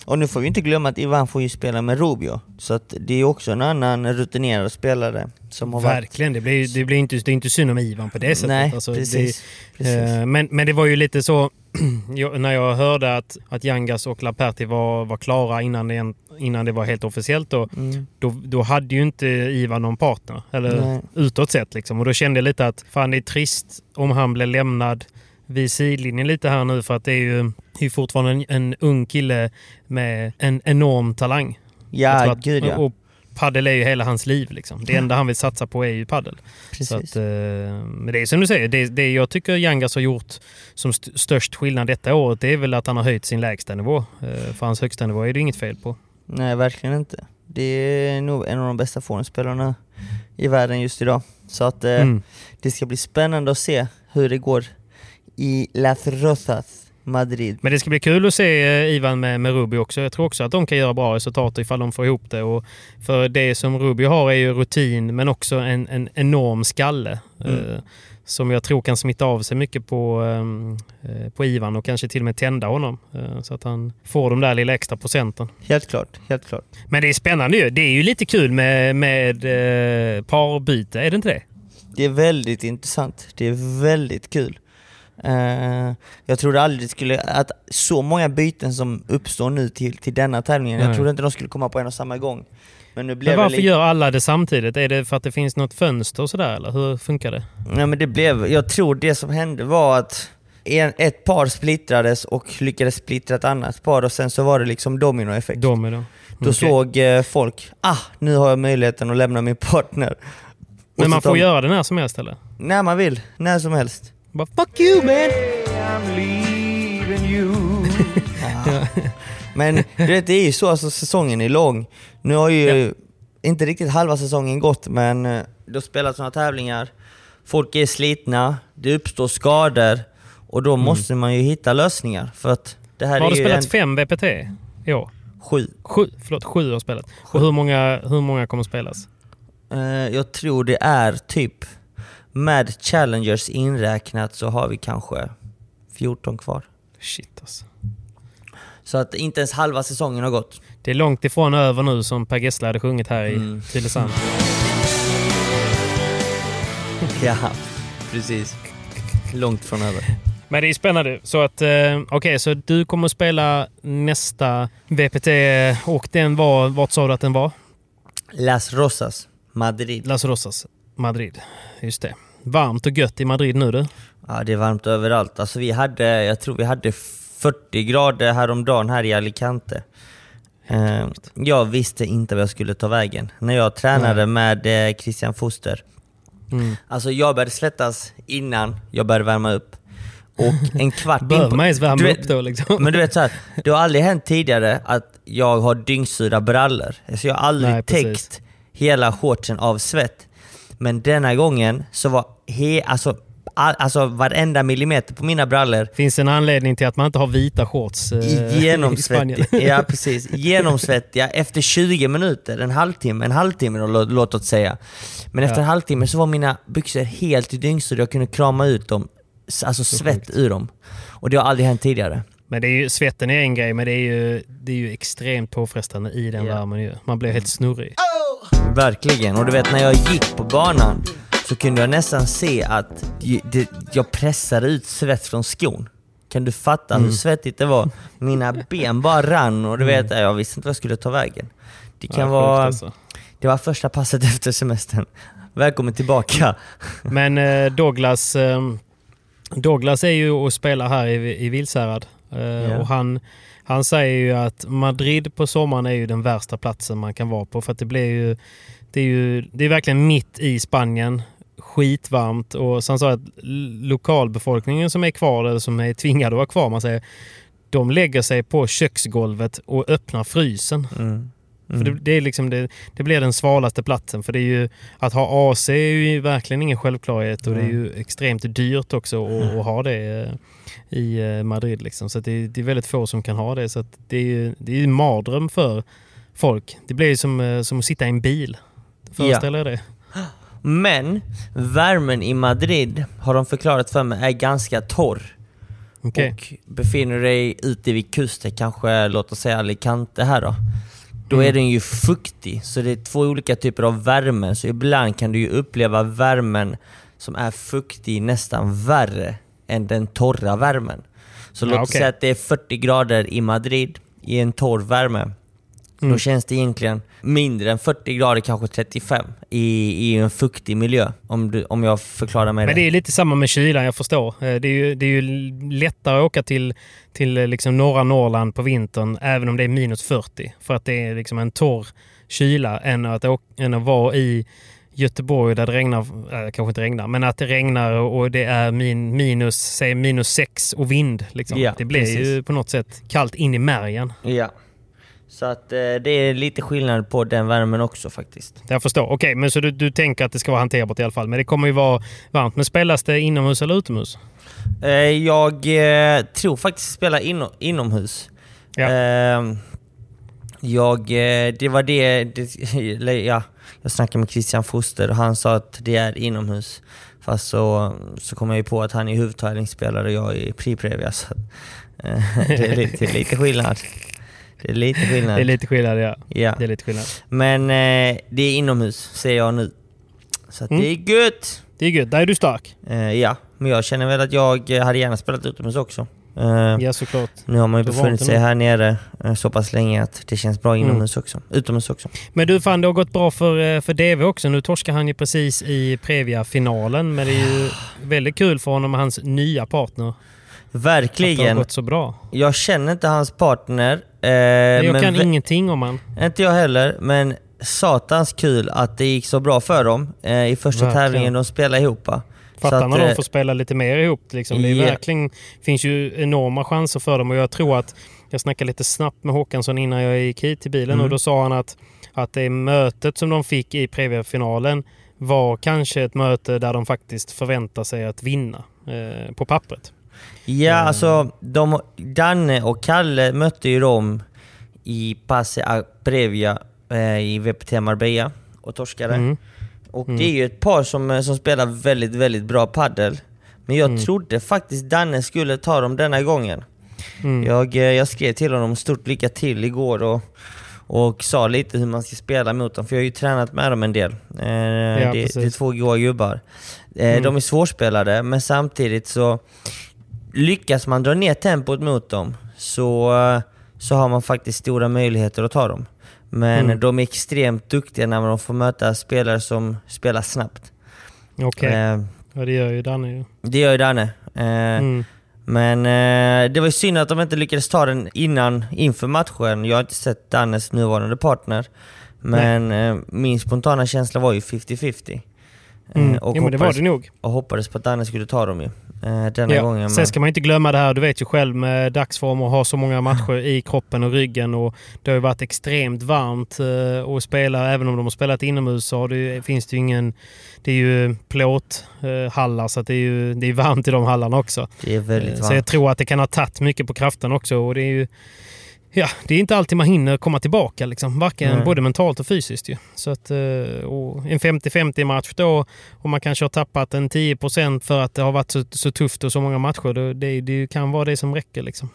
Och nu får vi inte glömma att Ivan får ju spela med Rubio, så att det är också en annan rutinerad spelare som har varit... Verkligen, det blir, det blir inte, det är inte synd om Ivan på det sättet. Nej, Alltså, precis. Det, precis. eh, men, men det var ju lite så, när jag hörde att, att Yangas och Laperti var, var klara innan det, innan det var helt officiellt, då, Mm. då, då hade ju inte Ivan någon partner. Eller Nej. utåt sett liksom. Och då kände jag lite att fan det är trist om han blev lämnad vid sidlinjen lite här nu för att det är ju, det är fortfarande en, en ung kille med en enorm talang. Ja, att, gud ja. Och paddel är ju hela hans liv. Liksom. Det enda han vill satsa på är ju paddel. Precis. Så att, eh, men det är som du säger, det, det jag tycker Yangas har gjort som st- störst skillnad detta året det är väl att han har höjt sin lägsta nivå. Eh, för hans högsta nivå är det inget fel på. Nej, verkligen inte. Det är nog en av de bästa forehandspelarna i världen just idag. Så att eh, Mm. det ska bli spännande att se hur det går i Las Rosas Madrid. Men det ska bli kul att se eh, Ivan med, med Ruby också. Jag tror också att de kan göra bra resultat ifall de får ihop det. Och för det som Ruby har är ju rutin men också en, en enorm skalle. Mm. Eh, som jag tror kan smitta av sig mycket på, ehm, eh, på Ivan och kanske till och med tända honom. Eh, så att han får de där lilla extra procenten. Helt klart, helt klart. Men det är spännande ju. Det är ju lite kul med, med parbyte, är det inte det? Det är väldigt intressant. Det är väldigt kul. Eh, jag trodde aldrig skulle, att så många byten som uppstår nu till, till denna tävlingen, jag trodde inte de skulle komma på en och samma gång. Men nu blev Men det varför gör alla det samtidigt? Är det för att det finns något fönster och sådär eller hur funkar det? Nej men det blev, jag tror det som hände var att en, ett par splittrades och lyckades splittra ett annat par och sen så var det liksom dominoeffekt. Domino. Då Okej. såg eh, folk, ah nu har jag möjligheten att lämna min partner. Och Men man får tar- göra det när som helst eller? När man vill, när som helst. Bara fuck you man! You. Men du vet, det är ju så, alltså, säsongen är lång. Nu har ju inte riktigt halva säsongen gått, men eh, det har spelat sådana tävlingar. Folk är slitna, det uppstår skador och då måste man ju hitta lösningar. För att det här Mm. Har du spelat en, fem VPT i år? sju. Sju, förlåt, sju har spelat. Och hur många, hur många kommer spelas? Eh, jag tror det är typ, med Challengers inräknat så har vi kanske 14 kvar. Shit alltså. Så att inte ens halva säsongen har gått. Det är långt ifrån över nu som Per Gessle hade sjungit här i Mm. Tylösand. Ja, precis. Långt från över. Men det är spännande. Så att, eh, okej, så du kommer att spela nästa VPT och den var, vart sa du att den var? Las Rosas, Madrid. Las Rosas, Madrid. Just det. Varmt och gött i Madrid nu du. Ja, det är varmt överallt. Alltså vi hade, jag tror vi hade 40 grader häromdagen här i Alicante. Eh, jag visste inte vad jag skulle ta vägen. När jag tränade med eh, Christian Foster. Mm. Alltså jag började svettas innan jag började värma upp. Och en kvart in på- man ens värma vet- upp då liksom? Men du vet så här, det har aldrig hänt tidigare att jag har dyngsura brallor. Alltså jag har aldrig Nej, täckt hela shortsen av svett. Men denna gången så var he, alltså, all, alltså varenda millimeter på mina brallor Finns en anledning till att man inte har vita shorts eh, i Spanien? genomsvettiga. ja, precis. Genomsvettiga efter 20 minuter, en halvtimme, en halvtimme då, lå- låt oss säga. Men efter Ja. en halvtimme så var mina byxor helt i dyngsura, jag kunde krama ut dem, alltså svett ur dem. Och det har aldrig hänt tidigare. Men det är ju, svetten är en grej, men det är ju, det är ju extremt påfrestande i den Ja. värmen. Ju. Man blir helt snurrig. Verkligen. Och du vet när jag gick på banan så kunde jag nästan se att jag pressade ut svett från skon. Kan du fatta hur svettigt det var? Mina ben bara rann och du vet, jag visste inte vad jag skulle ta vägen. Det kan Ja, vara... alltså. Det var första passet efter semestern. Välkommen tillbaka. Men eh, Douglas, eh, Douglas är ju och spelar här i, i Vilshärad. Eh, Ja. och han, han säger ju att Madrid på sommaren är ju den värsta platsen man kan vara på. För att det blir ju, det är ju det är verkligen mitt i Spanien. Skitvarmt. Och så sa att lokalbefolkningen som är kvar, eller som är tvingade att vara kvar, man säger, de lägger sig på köksgolvet och öppnar frysen. Mm. För det, det, är liksom det, det blir den svalaste platsen. För det är ju, att ha AC är ju verkligen ingen självklarhet och det är ju extremt dyrt också att, att ha det eh, i eh, Madrid. Liksom. Så det, det är väldigt få som kan ha det. Så det är ju det är ju mardröm för folk. Det blir ju som, eh, som att sitta i en bil. Föreställ er det. Men värmen i Madrid har de förklarat för mig är ganska torr. Okej. Och befinner dig ute vid kusten, kanske låt oss säga Alicante här då. Då Mm. är den ju fuktig, så det är två olika typer av värme. Så ibland kan du ju uppleva värmen som är fuktig nästan värre än den torra värmen. Så Ja, låt oss okej. säga att det är 40 grader i Madrid i en torr värme. Mm. Då känns det egentligen mindre än 40 grader, kanske 35 i, i en fuktig miljö. Om, du, om jag förklarar mig Men det är lite samma med kylan, jag förstår. Eh, Det är ju, det är ju lättare att åka till, till eh, liksom norra Norrland på vintern även om det är minus 40. För att det är liksom en torr kyla än att, åka, än att vara i Göteborg där det regnar, äh, kanske inte regnar, men att det regnar och det är min, minus, säg minus 6 och vind. Liksom. Ja, det blir ju precis. på något sätt kallt in i märgen. Ja. Så att eh, det är lite skillnad på den värmen också faktiskt. Jag förstår. Okej, men så du, du tänker att det ska vara hanterbart i alla fall. Men det kommer ju vara varmt. Men spelas det inomhus eller utomhus? Eh, jag eh, tror faktiskt spela ino, inomhus. Ja. Eh, jag, eh, det var det, det ja, jag snackade med Christian Foster och han sa att det är inomhus. Fast så, så kom jag ju på att han är huvudtävlingsspelare och jag är pre-previa. Så, eh, det, är lite, det är lite skillnad. Det är lite skillnad. Det är lite skillnad, ja. Ja. Det är lite skillnad. Men eh, det är inomhus, ser jag nu. Så Mm. det är gött! Det är gött. Där är du stark. Eh, ja, men jag känner väl att jag eh, hade gärna spelat utomhus också. Eh, Ja, såklart. Nu har man ju befunnit sig här nere eh, så pass länge att det känns bra inomhus också. Utomhus också. Men du, fan det har gått bra för, eh, för DV också. Nu torskar han ju precis i Previa-finalen. Men det är ju väldigt kul för honom och hans nya partner. Att det har Verkligen. gått så bra. Jag känner inte hans partner. Eh, jag kan ingenting om han. Inte jag heller, men satans kul att det gick så bra för dem eh, i första Verkligen. tävlingen de spelade ihop. Så Fatta att, när de får spela lite mer ihop. Liksom. Det Ja. verkligen, finns ju enorma chanser för dem och jag tror att jag snackade lite snabbt med Håkansson innan jag gick hit till bilen Mm. och då sa han att, att det mötet som de fick i Previa-finalen var kanske ett möte där de faktiskt förväntar sig att vinna eh, på pappret. Ja, alltså de, Danne och Kalle mötte ju dem i Passe a Previa eh, i VPT Marbella och torskade. Mm. Och det är ju ett par som, eh, som spelar väldigt, väldigt bra paddel. Men jag Mm. trodde faktiskt Danne skulle ta dem denna gången. Mm. Jag, eh, jag skrev till honom stort lycka till igår och, och sa lite hur man ska spela mot dem, för jag har ju tränat med dem en del. Eh, det, det är två goa gubbar. Eh, Mm. De är svårspelade, men samtidigt så lyckas man dra ner tempot mot dem så, så har man faktiskt stora möjligheter att ta dem. Men Mm. de är extremt duktiga när de får möta spelare som spelar snabbt. Okej, Eh, ja, det gör ju Danne ju. det gör ju Danne. Eh, Mm. Men eh, det var ju synd att de inte lyckades ta den innan, inför matchen. Jag har inte sett Dannes nuvarande partner. Men eh, min spontana känsla var ju 50-50. Eh, Mm. och, Jo, men det var det nog. och hoppades på att Danne skulle ta dem ju. Eh, denna Ja. gången. Sen ska man inte glömma det här, du vet ju själv med dagsform och ha så många matcher i kroppen och ryggen och det har ju varit extremt varmt eh, att spela. Även om de har spelat inomhus så det, finns det ju ingen... Det är ju plåthallar så det är ju det är varmt i de hallarna också. Det är väldigt Eh, varmt. Så jag tror att det kan ha tagit mycket på kraften också och det är ju... Ja, det är inte alltid man hinner komma tillbaka liksom. Varken Nej. både mentalt och fysiskt ju. Så att, eh, en 50-50 match då och man kanske har tappat en 10% för att det har varit så, så tufft och så många matcher. Det, det, det kan vara det som räcker liksom.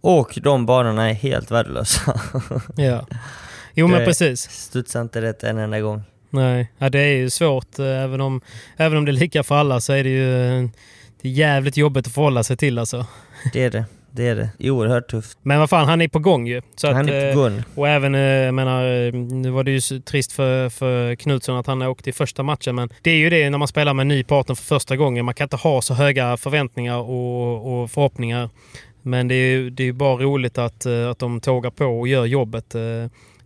Och de banorna är helt värdelösa. Ja. Jo men precis. Studsar inte rätt en enda gång. Nej, ja, det är ju svårt. eh, Även om, även om det är lika för alla så är det ju eh, det är jävligt jobbigt att förhålla sig till alltså. Det är det. Det är det. Oerhört tufft. Men vad fan, han är på gång ju. Så Han att, är eh, på gång. Och även, eh, menar, eh, nu var det ju trist för, för Knutsson att han åkte i första matchen. Men det är ju det när man spelar med en ny partner för första gången. Man kan inte ha så höga förväntningar och, och förhoppningar. Men det är ju det är bara roligt att, eh, att de tågar på och gör jobbet.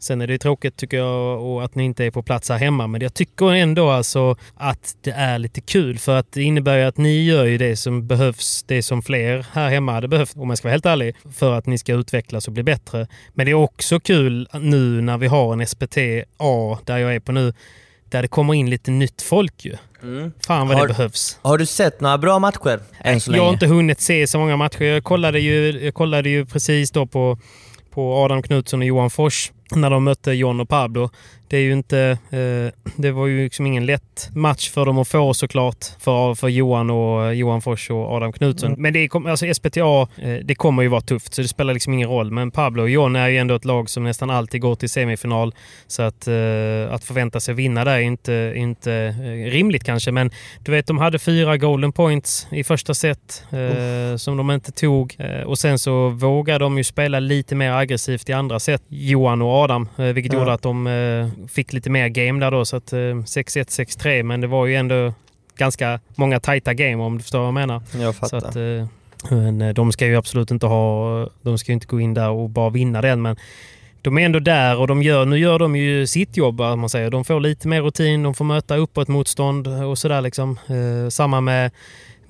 Sen är det tråkigt tycker jag och att ni inte är på plats här hemma. Men jag tycker ändå alltså att det är lite kul. För att det innebär ju att ni gör ju det som behövs. Det som fler här hemma hade behövt, om jag ska vara helt ärlig. För att ni ska utvecklas och bli bättre. Men det är också kul nu när vi har en SPT A där jag är på nu. Där det kommer in lite nytt folk ju. Fan vad Har- det behövs. Har du sett några bra matcher än så Jag har länge? inte hunnit se så många matcher. Jag kollade ju, jag kollade ju precis då på, på Adam Knutsson och Johan Fors när de mötte John och Pablo. Det är ju inte... Eh, det var ju liksom ingen lätt match för dem att få såklart. För, för Johan och Johan Fors och Adam Knutsson. Men det är, alltså SPTA, eh, det kommer ju vara tufft så det spelar liksom ingen roll. Men Pablo och John är ju ändå ett lag som nästan alltid går till semifinal. Så att, eh, att förvänta sig vinna där är inte, inte eh, rimligt kanske. Men du vet, de hade fyra golden points i första set eh, som de inte tog. Eh, och sen så vågade de ju spela lite mer aggressivt i andra set, Johan och Adam. Eh, vilket Ja. gjorde att de eh, fick lite mer game där då. Så att eh, 6-1, 6-3. Men det var ju ändå ganska många tajta game om du förstår vad jag menar. Jag Så fattar. att, eh, men eh, de ska ju absolut inte ha... De ska ju inte gå in där och bara vinna den. Men de är ändå där och de gör, nu gör de ju sitt jobb. Man säger. De får lite mer rutin, de får möta uppåt motstånd och sådär. Liksom. Eh, samma med,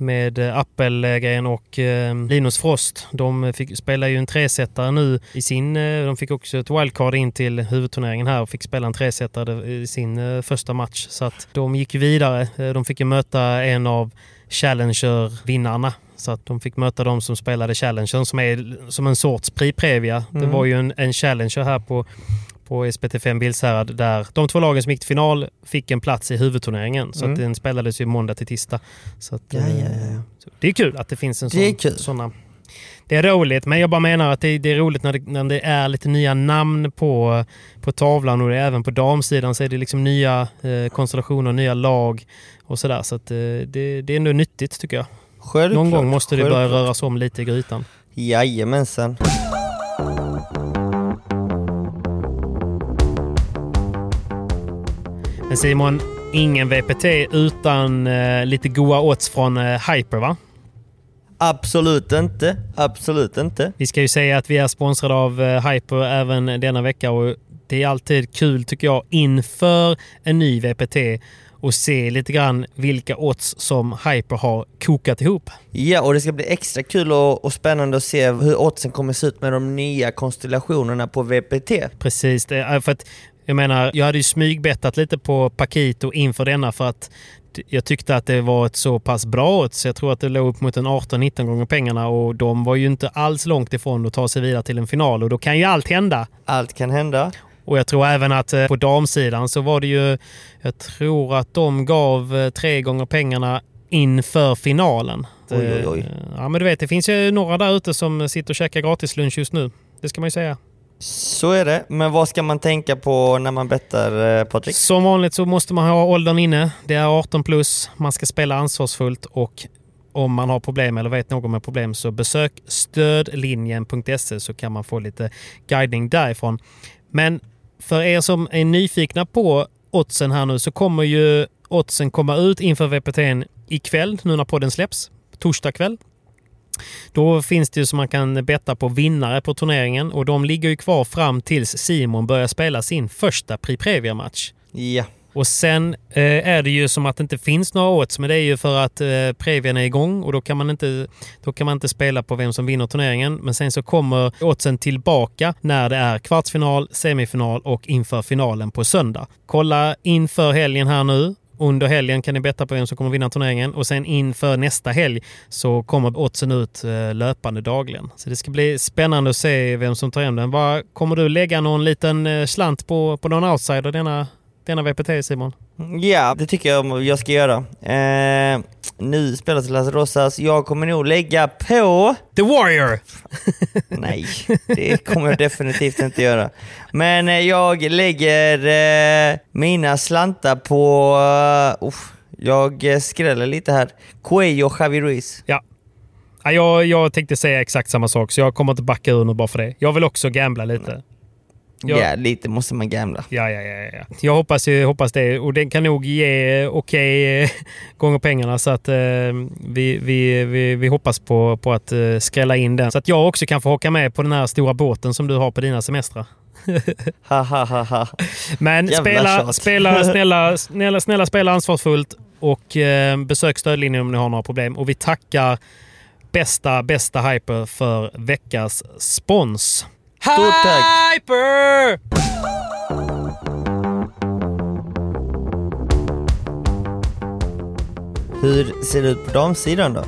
med eh, Appelgren och eh, Linus Frost. De fick, spelar ju en tresetare nu i sin... Eh, de fick också ett wildcard in till huvudturneringen här och fick spela en tresetare i sin första match. Så att de gick vidare. De fick ju möta en av Challenger-vinnarna. Så att de fick möta de som spelade Challenger som är som en sorts Prix-Previa. Det Mm. var ju en, en Challenger här på på SPT5 Bilshärad där de två lagen som gick till final fick en plats i huvudturneringen. Så Mm. att den spelades ju måndag till tisdag. Så att, Ja, ja, eh, ja. så det är kul att det finns en sån, Det är kul. såna... Det är roligt, men jag bara menar att det, det är roligt när det, när det är lite nya namn på, på tavlan och även på damsidan så är det liksom nya eh, konstellationer, nya lag och sådär. Så att, eh, det, det är ändå nyttigt tycker jag. Självklart, Någon gång måste det börja självklart. röras om lite i grytan. Jajamensan. Men Simon, ingen VPT utan eh, lite goa odds från eh, Hyper va? Absolut inte. Absolut inte. Vi ska ju säga att vi är sponsrade av eh, Hyper även denna vecka och det är alltid kul tycker jag inför en ny VPT och se lite grann vilka odds som Hyper har kokat ihop. Ja, och det ska bli extra kul och, och spännande att se hur oddsen kommer se ut med de nya konstellationerna på VPT. Precis, för att jag menar, jag hade ju smygbettat lite på Pakito inför denna för att jag tyckte att det var ett så pass bra odds. Jag tror att det låg upp mot en 18-19 gånger pengarna och de var ju inte alls långt ifrån att ta sig vidare till en final och då kan ju allt hända. Allt kan hända. Och jag tror även att eh, på damsidan så var det ju, jag tror att de gav eh, tre gånger pengarna inför finalen. Oj, oj, oj. Eh, Ja men du vet, det finns ju några där ute som sitter och käkar gratislunch just nu. Det ska man ju säga. Så är det. Men vad ska man tänka på när man bettar, eh, Patrik? Som vanligt så måste man ha åldern inne. Det är 18 plus. Man ska spela ansvarsfullt och om man har problem eller vet någon med problem så besök stödlinjen.se så kan man få lite guidning därifrån. Men för er som är nyfikna på oddsen här nu så kommer ju oddsen komma ut inför VPT ikväll nu när podden släpps. Torsdag kväll. Då finns det ju som man kan betta på vinnare på turneringen och de ligger ju kvar fram tills Simon börjar spela sin första Prix Previa-match. Ja. Och sen eh, är det ju som att det inte finns några odds, men det är ju för att eh, Previan är igång och då kan, man inte, då kan man inte spela på vem som vinner turneringen. Men sen så kommer oddsen tillbaka när det är kvartsfinal, semifinal och inför finalen på söndag. Kolla inför helgen här nu. Under helgen kan ni betta på vem som kommer vinna turneringen och sen inför nästa helg så kommer oddsen ut eh, löpande dagligen. Så det ska bli spännande att se vem som tar hem den. Var, kommer du lägga någon liten eh, slant på, på någon outsider denna, denna VPT Simon? Ja, det tycker jag jag ska göra. Eh, nu spelas Las Rosas. Jag kommer nog lägga på... The Warrior! Nej, det kommer jag definitivt inte göra. Men eh, jag lägger eh, mina slantar på... Uh, jag skräller lite här. Cuello Javi Ruiz. Ja. Ja, jag, jag tänkte säga exakt samma sak, så jag kommer inte backa ur nu bara för det. Jag vill också gambla lite. Ja, Ja. lite måste man gambla. Ja, ja, ja, ja. Jag hoppas, jag hoppas det. Och den kan nog ge okej eh, gånger pengarna. Så att eh, vi, vi, vi, vi hoppas på, på att eh, skrälla in den. Så att jag också kan få åka med på den här stora båten som du har på dina semestrar. Ha, ha, ha, ha. Men Jävla spela, tjat. spela, snälla, snälla, snälla spela ansvarsfullt och eh, besök stödlinjen om ni har några problem. Och vi tackar bästa, bästa Hyper för veckans spons. Stort tack! Hyper! Hur ser det ut på damsidan då?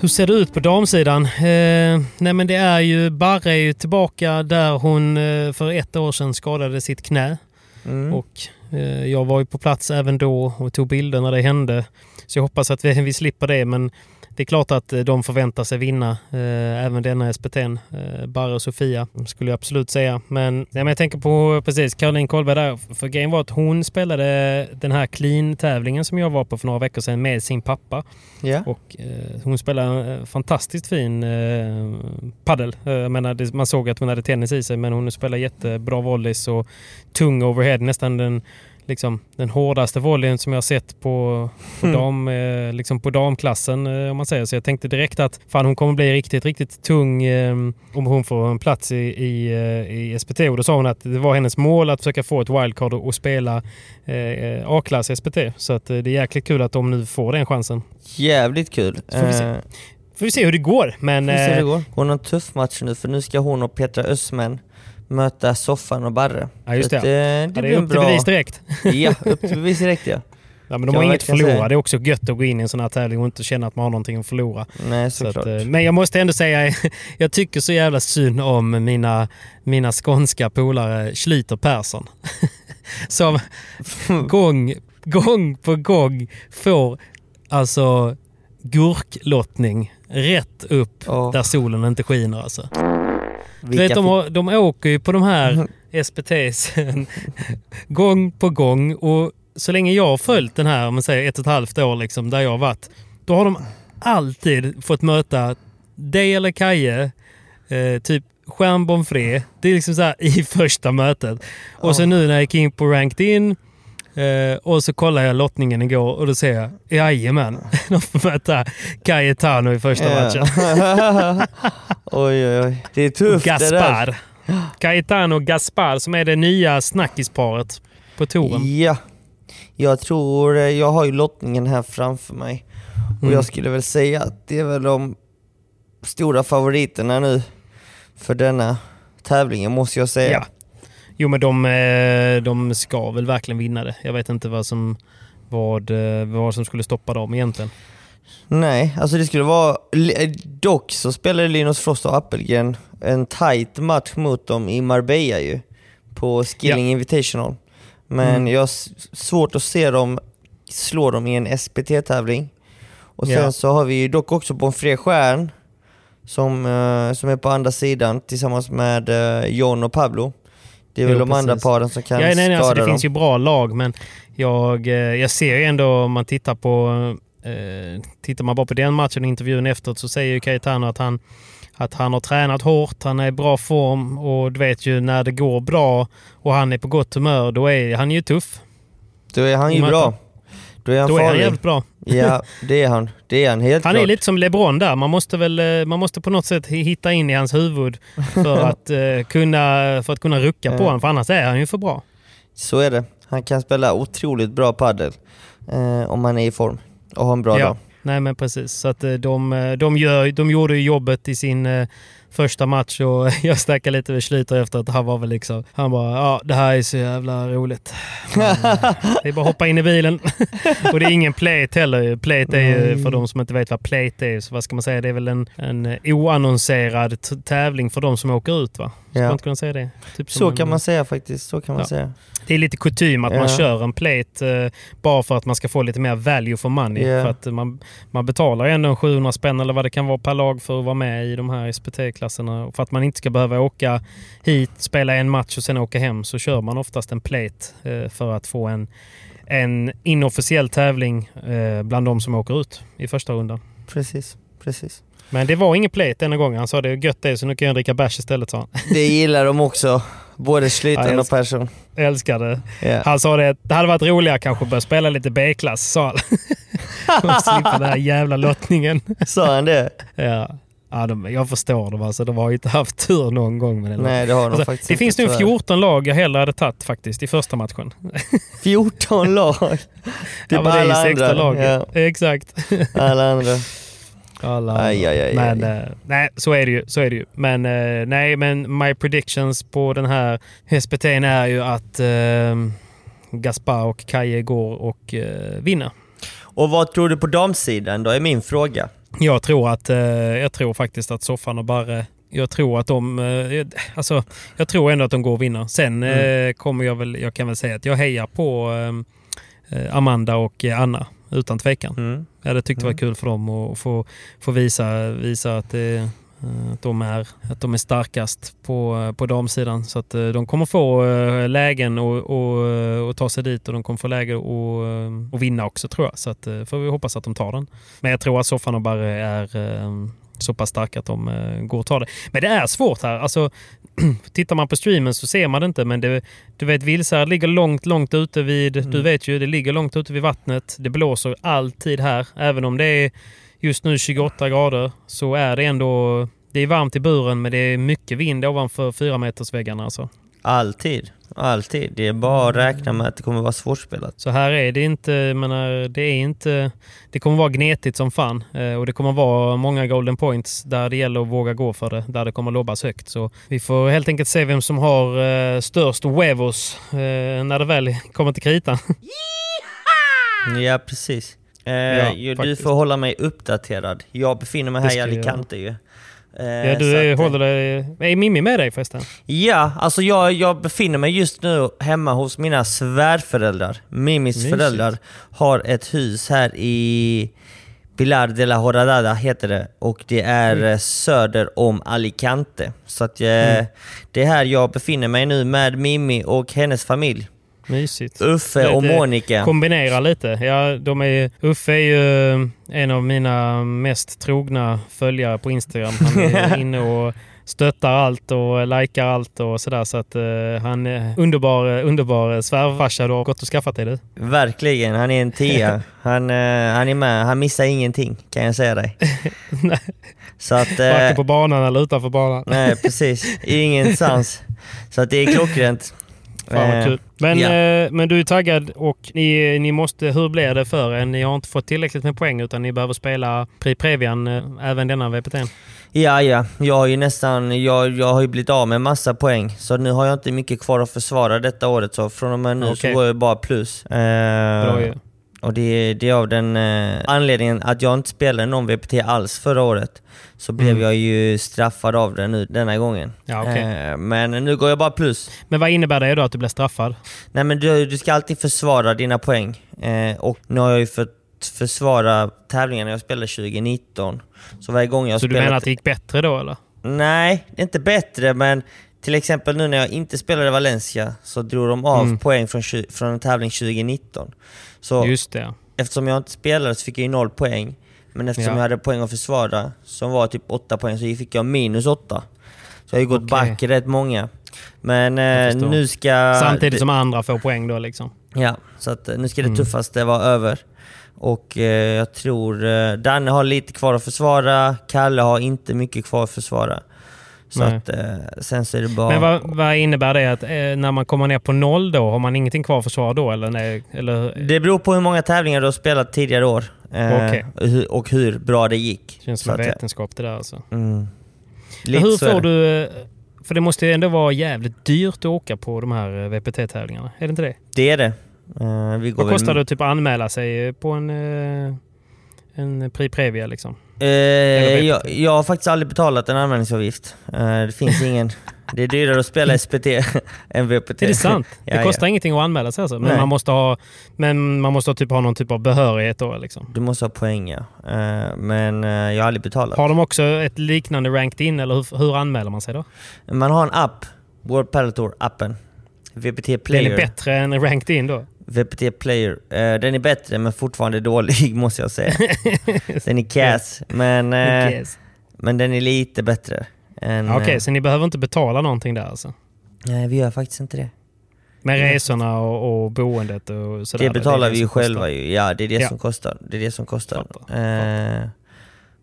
Hur ser det ut på damsidan? Eh, nej men det är ju, Barre är ju tillbaka där hon eh, för ett år sedan skadade sitt knä. Mm. Och eh, jag var ju på plats även då och tog bilder när det hände. Så jag hoppas att vi, vi slipper det. Men det är klart att eh, de förväntar sig vinna eh, även denna SPT'n. Eh, Barre och Sofia skulle jag absolut säga. Men, nej, men jag tänker på precis Caroline Kolberg där. För grejen var att hon spelade den här clean-tävlingen som jag var på för några veckor sedan med sin pappa. Ja. Och eh, hon spelar en eh, fantastiskt fin eh, paddel. Eh, menar, det, man såg att hon hade tennis i sig men hon spelar jättebra volleys och tung overhead. Nästan den liksom, den hårdaste volleyn som jag har sett på, på, Mm. dam, eh, liksom på damklassen eh, om man säger. Så jag tänkte direkt att fan hon kommer bli riktigt, riktigt tung eh, om hon får en plats i, i, eh, i SPT. Och då sa hon att det var hennes mål att försöka få ett wildcard och, och spela eh, A-klass i SPT. Så att eh, det är jäkligt kul att de nu får den chansen. Jävligt kul. Får vi se. Eh, hur det går. Men får vi se hur det eh, går. Hon har en tuff match nu för nu ska hon och Petra Östman möta Soffan och Barre. Ja, just Så att, det. eh, ja, det det är upp till bra... bevis direkt. Ja, upp till bevis direkt ja. Ja, men de har inget att förlora. säga. Det är också gött att gå in i en sån här tävling och inte känna att man har någonting att förlora. Nej, Så såklart. eh, men jag måste ändå säga, jag tycker så jävla synd om mina, mina skånska polare Schlüter Persson. Som gång, gång på gång får alltså gurklottning rätt upp Ja. där solen inte skiner alltså. Vilka vet, de, har, de åker ju på de här SPTs gång på gång och så länge jag har följt den här, om man säger ett och ett halvt år liksom, där jag har varit, då har de alltid fått möta dig eller Kaje, eh, typ stjärnbomfré. Det är liksom så här i första mötet. Och så nu när jag gick in på Ranked In eh, och så kollade jag lottningen igår och då ser jag, jajamän, de får möta Cayetano i första Ja. matchen. oj, oj, oj. Det är tufft det där. Gaspar. Cayetano och Gaspar som är det nya snackisparet på touren. Ja. Jag tror, eh, jag har ju lottningen här framför mig. Och Mm. jag skulle väl säga att det är väl de stora favoriterna nu för denna tävlingen måste jag säga. Ja. Jo men de, eh, de ska väl verkligen vinna det. Jag vet inte vad som, vad, eh, vad som skulle stoppa dem egentligen. Nej, alltså det skulle vara... Dock så spelade Linus Frost och Appelgren en tight match mot dem i Marbella ju. På Skilling Invitational. Men Mm. jag har svårt att se dem slå dem i en SPT-tävling. Och sen Ja. så har vi ju dock också Bonfré Stjärn som, eh, som är på andra sidan tillsammans med eh, John och Pablo. Det är väl de andra precis. paren som kan Ja, nej, nej, skada alltså, det dem. finns ju bra lag men jag, eh, jag ser ju ändå om man tittar på eh, Tittar man bara på den matchen och intervjun efteråt så säger ju Cayetano att han att han har tränat hårt, han är i bra form och du vet ju när det går bra och han är på gott humör, då är han ju tuff. Då är han ju bra. Då är han Då är han farlig. jävligt bra. Ja, det är han. Det är han helt Han klart. är lite som LeBron där. Man måste, väl, eh, man måste på något sätt hitta in i hans huvud för att, eh, kunna, för att kunna rucka på Ja. honom. För annars är han ju för bra. Så är det. Han kan spela otroligt bra padel eh, om han är i form och har en bra dag. Nej men precis. Så att eh, de, eh, de, gör, de gjorde ju jobbet i sin eh, första match och jag snackade lite med Schlyter efter att han var väl liksom... Han bara ja det här är så jävla roligt. Men, eh, det är bara att hoppa in i bilen. och det är ingen plate heller. Plate är ju, för de som inte vet vad plate är, så vad ska man säga? Det är väl en, en oannonserad tävling för de som åker ut va? Ska Ja. man inte kunna säga det? Typ Så kan man säga faktiskt. Så kan man Ja. säga. det är lite kutym att man Ja. kör en plate eh, bara för att man ska få lite mer value for money. Ja. För att man, man betalar ju ändå en 700 spänn eller vad det kan vara per lag för att vara med i de här SPT-klasserna. För att man inte ska behöva åka hit, spela en match och sen åka hem så kör man oftast en plate eh, för att få en, en inofficiell tävling eh, bland de som åker ut i första rundan. Precis, precis. Men det var ingen plate denna gången. Han sa det är gött det så nu kan jag dricka bärs istället sa han. Det gillar de också. Både Ja, Schlyter och Persson. Älskar det. Ja. Han sa det, det hade varit roligare kanske att börja spela lite B-klass, sa han. Och slippa den här jävla lottningen. Sa han det? Ja. Ja, de, jag förstår dem alltså. De har ju inte haft tur någon gång med det. Nej, det har de Alltså, faktiskt det finns nu tyvärr. 14 lag jag hellre hade tagit faktiskt i första matchen. 14 lag. Typ ja, alla andra. laget. Ja, Exakt. alla andra. Alla Aj, aj, aj, men aj. eh, nej, så är det ju. Så är det ju. Men eh, nej, men my predictions på den här SPT är ju att eh, Gaspar och Kaje går och eh, vinner. Och vad tror du på damsidan då, är min fråga. Jag tror att eh, jag tror faktiskt att Soffan och Barre jag tror att de, eh, alltså, jag tror ändå att de går och vinner. Sen Mm. kommer jag väl, jag kan väl säga att jag hejar på Amanda och Anna utan tvekan. Mm. Jag hade tyckt det var Mm. kul för dem att få, få visa, visa att, det, eh, att, de är, att de är starkast på, på damsidan. Så att eh, de kommer få eh, lägen och, och, och ta sig dit och de kommer få läge och, och vinna också tror jag. Så att, får vi hoppas att de tar den. Men jag tror att Soffan och Barre är, så pass starka att de eh, går att ta det. Men det är svårt här. Alltså, tittar man på streamen så ser man det inte. Men det, du vet, Vilsarad ligger långt, långt ute vid... Mm. Du vet ju, det ligger långt ute vid vattnet. Det blåser alltid här. Även om det är just nu 28 grader så är det ändå... Det är varmt i buren men det är mycket vind ovanför 4 metersväggarna alltså. Alltid. Alltid. Det är bara att räkna med att det kommer vara svårspelat. Så här är det inte, menar, det är inte... Det kommer vara gnetigt som fan. Eh, och det kommer vara många golden points där det gäller att våga gå för det. Där det kommer lobbas högt. Så vi får helt enkelt se vem som har eh, störst huevos eh, när det väl kommer till kritan. Ja, precis. Eh, Ja, du faktiskt. får hålla mig uppdaterad. Jag befinner mig här i Alicante ju. Eh, ja, du att, eh, håller dig... Är Mimmi med dig förresten? Ja, alltså jag, jag befinner mig just nu hemma hos mina svärföräldrar. Mimis Mysigt. föräldrar har ett hus här i Pilar de la Horadada heter det och det är Mm. eh, söder om Alicante. Så att Mm. det är här jag befinner mig nu med Mimmi och hennes familj. Mysigt. Uffe och Lite- Monica. Kombinera lite. Ja, de är, Uffe är ju en av mina mest trogna följare på Instagram. Han är inne och stöttar allt och likar allt och sådär. Så att eh, han är underbar, underbar svärfarsa du har gått och skaffat dig du. Verkligen, han är en tia. Han, eh, han är med, han missar ingenting kan jag säga dig. Så att... Varken Eh, på banan eller utanför banan. nej precis, ingenstans. Så att det är klockrent. Fan vad Eh, kul. Men, ja. eh, men du är taggad och ni, ni måste, hur blir det för er? Ni har inte fått tillräckligt med poäng utan ni behöver spela Pri Previan eh, även denna VPT. Ja, ja. Jag har ju nästan, jag, jag har ju blivit av med massa poäng. Så nu har jag inte mycket kvar att försvara detta året. Så från och med nu så Okej. går jag bara plus. Eh, Bra ju. Och det, det är av den eh, anledningen att jag inte spelade någon VPT alls förra året. Så blev Mm. jag ju straffad av det nu denna gången. Ja, okej. Eh, men nu går jag bara plus. Men vad innebär det då att du blir straffad? Nej men du, du ska alltid försvara dina poäng. Eh, och nu har jag ju fått försvara tävlingarna jag spelade 2019. Så varje gång jag Så du spelat... menar att det gick bättre då eller? Nej, inte bättre men till exempel nu när jag inte spelade Valencia så drog de av Mm. poäng från, från en tävling 2019. Så Just det. eftersom jag inte spelade så fick jag ju noll poäng. Men eftersom Ja. jag hade poäng att försvara som var typ 8 poäng så fick jag minus 8. Så jag har ju gått Okej. back rätt många. Men eh, nu ska... Samtidigt som andra får poäng då liksom. Ja, så att eh, nu ska det Mm. tuffaste vara över. Och eh, jag tror eh, Danne har lite kvar att försvara, Kalle har inte mycket kvar att försvara. Så Nej. att eh, sen så är det bara... Men vad, vad innebär det? Att eh, när man kommer ner på noll då, har man ingenting kvar att försvara då? Eller, nej, eller Det beror på hur många tävlingar du har spelat tidigare år. Eh, Okej. och hur- Och hur bra det gick. känns så som att vetenskap det där alltså. Mm. Hur får det. du... eh, För det måste ju ändå vara jävligt dyrt att åka på de här eh, VPT-tävlingarna. Är det inte det? Det är det. Går Vad väl- kostar det att typ anmäla sig på en, eh, en Pri Previa liksom? Eh, jag, inte. jag har faktiskt aldrig betalat en anmälningsavgift. Eh, det finns ingen... Det är dyrare att spela SPT än VPT. Är det sant? Det kostar ja. ingenting att anmäla sig alltså? Men Nej. man måste ha, men man måste typ ha någon typ av behörighet då liksom? Du måste ha poäng ja. Eh, men eh, jag har aldrig betalat. Har de också ett liknande ranked in eller hur, hur anmäler man sig då? Man har en app, World Padel Tour appen. VPT Den Player. är bättre än ranked in då? VPT Player. Eh, den är bättre men fortfarande dålig måste jag säga. den är kass, men, Yes. men den är lite bättre. Okej, eh, så ni behöver inte betala någonting där alltså? Nej, vi gör faktiskt inte det. Med resorna och, och boendet och sådär? det betalar är vi ju kostar. själva ju. Ja, det är det Ja. som kostar. Det är det som kostar. Fattar, Eh,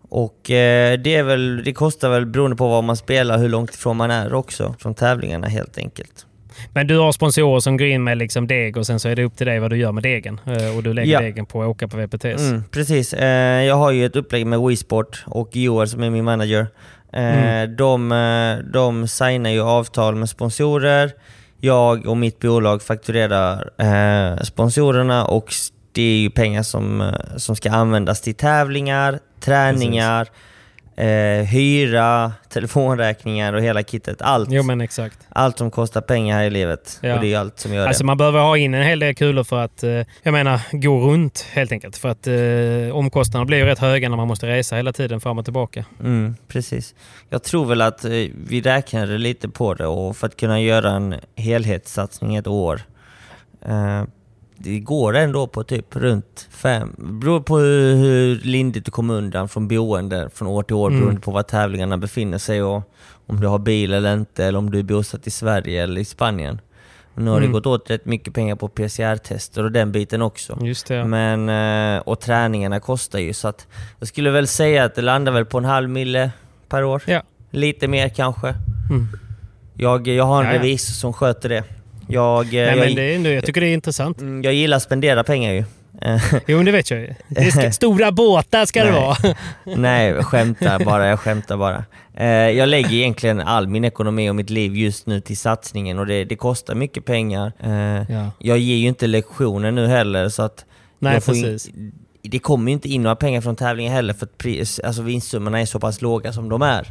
och eh, det, är väl, det kostar väl beroende på vad man spelar, hur långt ifrån man är också från tävlingarna helt enkelt. Men du har sponsorer som går in med liksom deg och sen så är det upp till dig vad du gör med degen. Eh, Och du lägger Ja. degen på att åka på VPTs. Mm, precis. Eh, jag har ju ett upplägg med WeSport och Joel som är min manager. Eh, Mm. de, de signar ju avtal med sponsorer. Jag och mitt bolag fakturerar sponsorerna och det är ju pengar som, som ska användas till tävlingar, träningar, eh, hyra, telefonräkningar och hela kittet. Allt, Jo men exakt. allt som kostar pengar här i livet. Ja. Och det är allt som gör Alltså det. man behöver ha in en hel del kulor för att, eh, jag menar, gå runt helt enkelt. För att eh, omkostnaderna blir ju rätt höga när man måste resa hela tiden fram och tillbaka. Mm, precis. Jag tror väl att eh, vi räknade lite på det och för att kunna göra en helhetssatsning ett år. Det går ändå på typ runt fem. Beror på hur, hur lindigt du kommer undan från boende från år till år Mm. beroende på var tävlingarna befinner sig och om du har bil eller inte, eller om du är bosatt i Sverige eller i Spanien. Nu har Mm. det gått åt rätt mycket pengar på PCR-tester och den biten också. Just det. Men, eh, och träningarna kostar ju så att jag skulle väl säga att det landar väl på en halv mille per år. Ja. Lite mer kanske. Mm. Jag, jag har en Ja, ja. revisor som sköter det. Jag, eh, Nej, jag, men det är ändå, jag tycker det är intressant. mm, jag gillar att spendera pengar ju. Eh, Jo, men det vet jag ju. Det ska, stora båtar ska det Nej. vara. Nej, skämtar bara. Jag skämtar bara. Eh, jag lägger egentligen all min ekonomi och mitt liv just nu till satsningen och det, det kostar mycket pengar. Ja. Jag ger ju inte lektioner nu heller så att Nej, precis. det kommer ju inte in några pengar från tävlingen heller för att pris, alltså vinstsummorna är så pass låga som de är.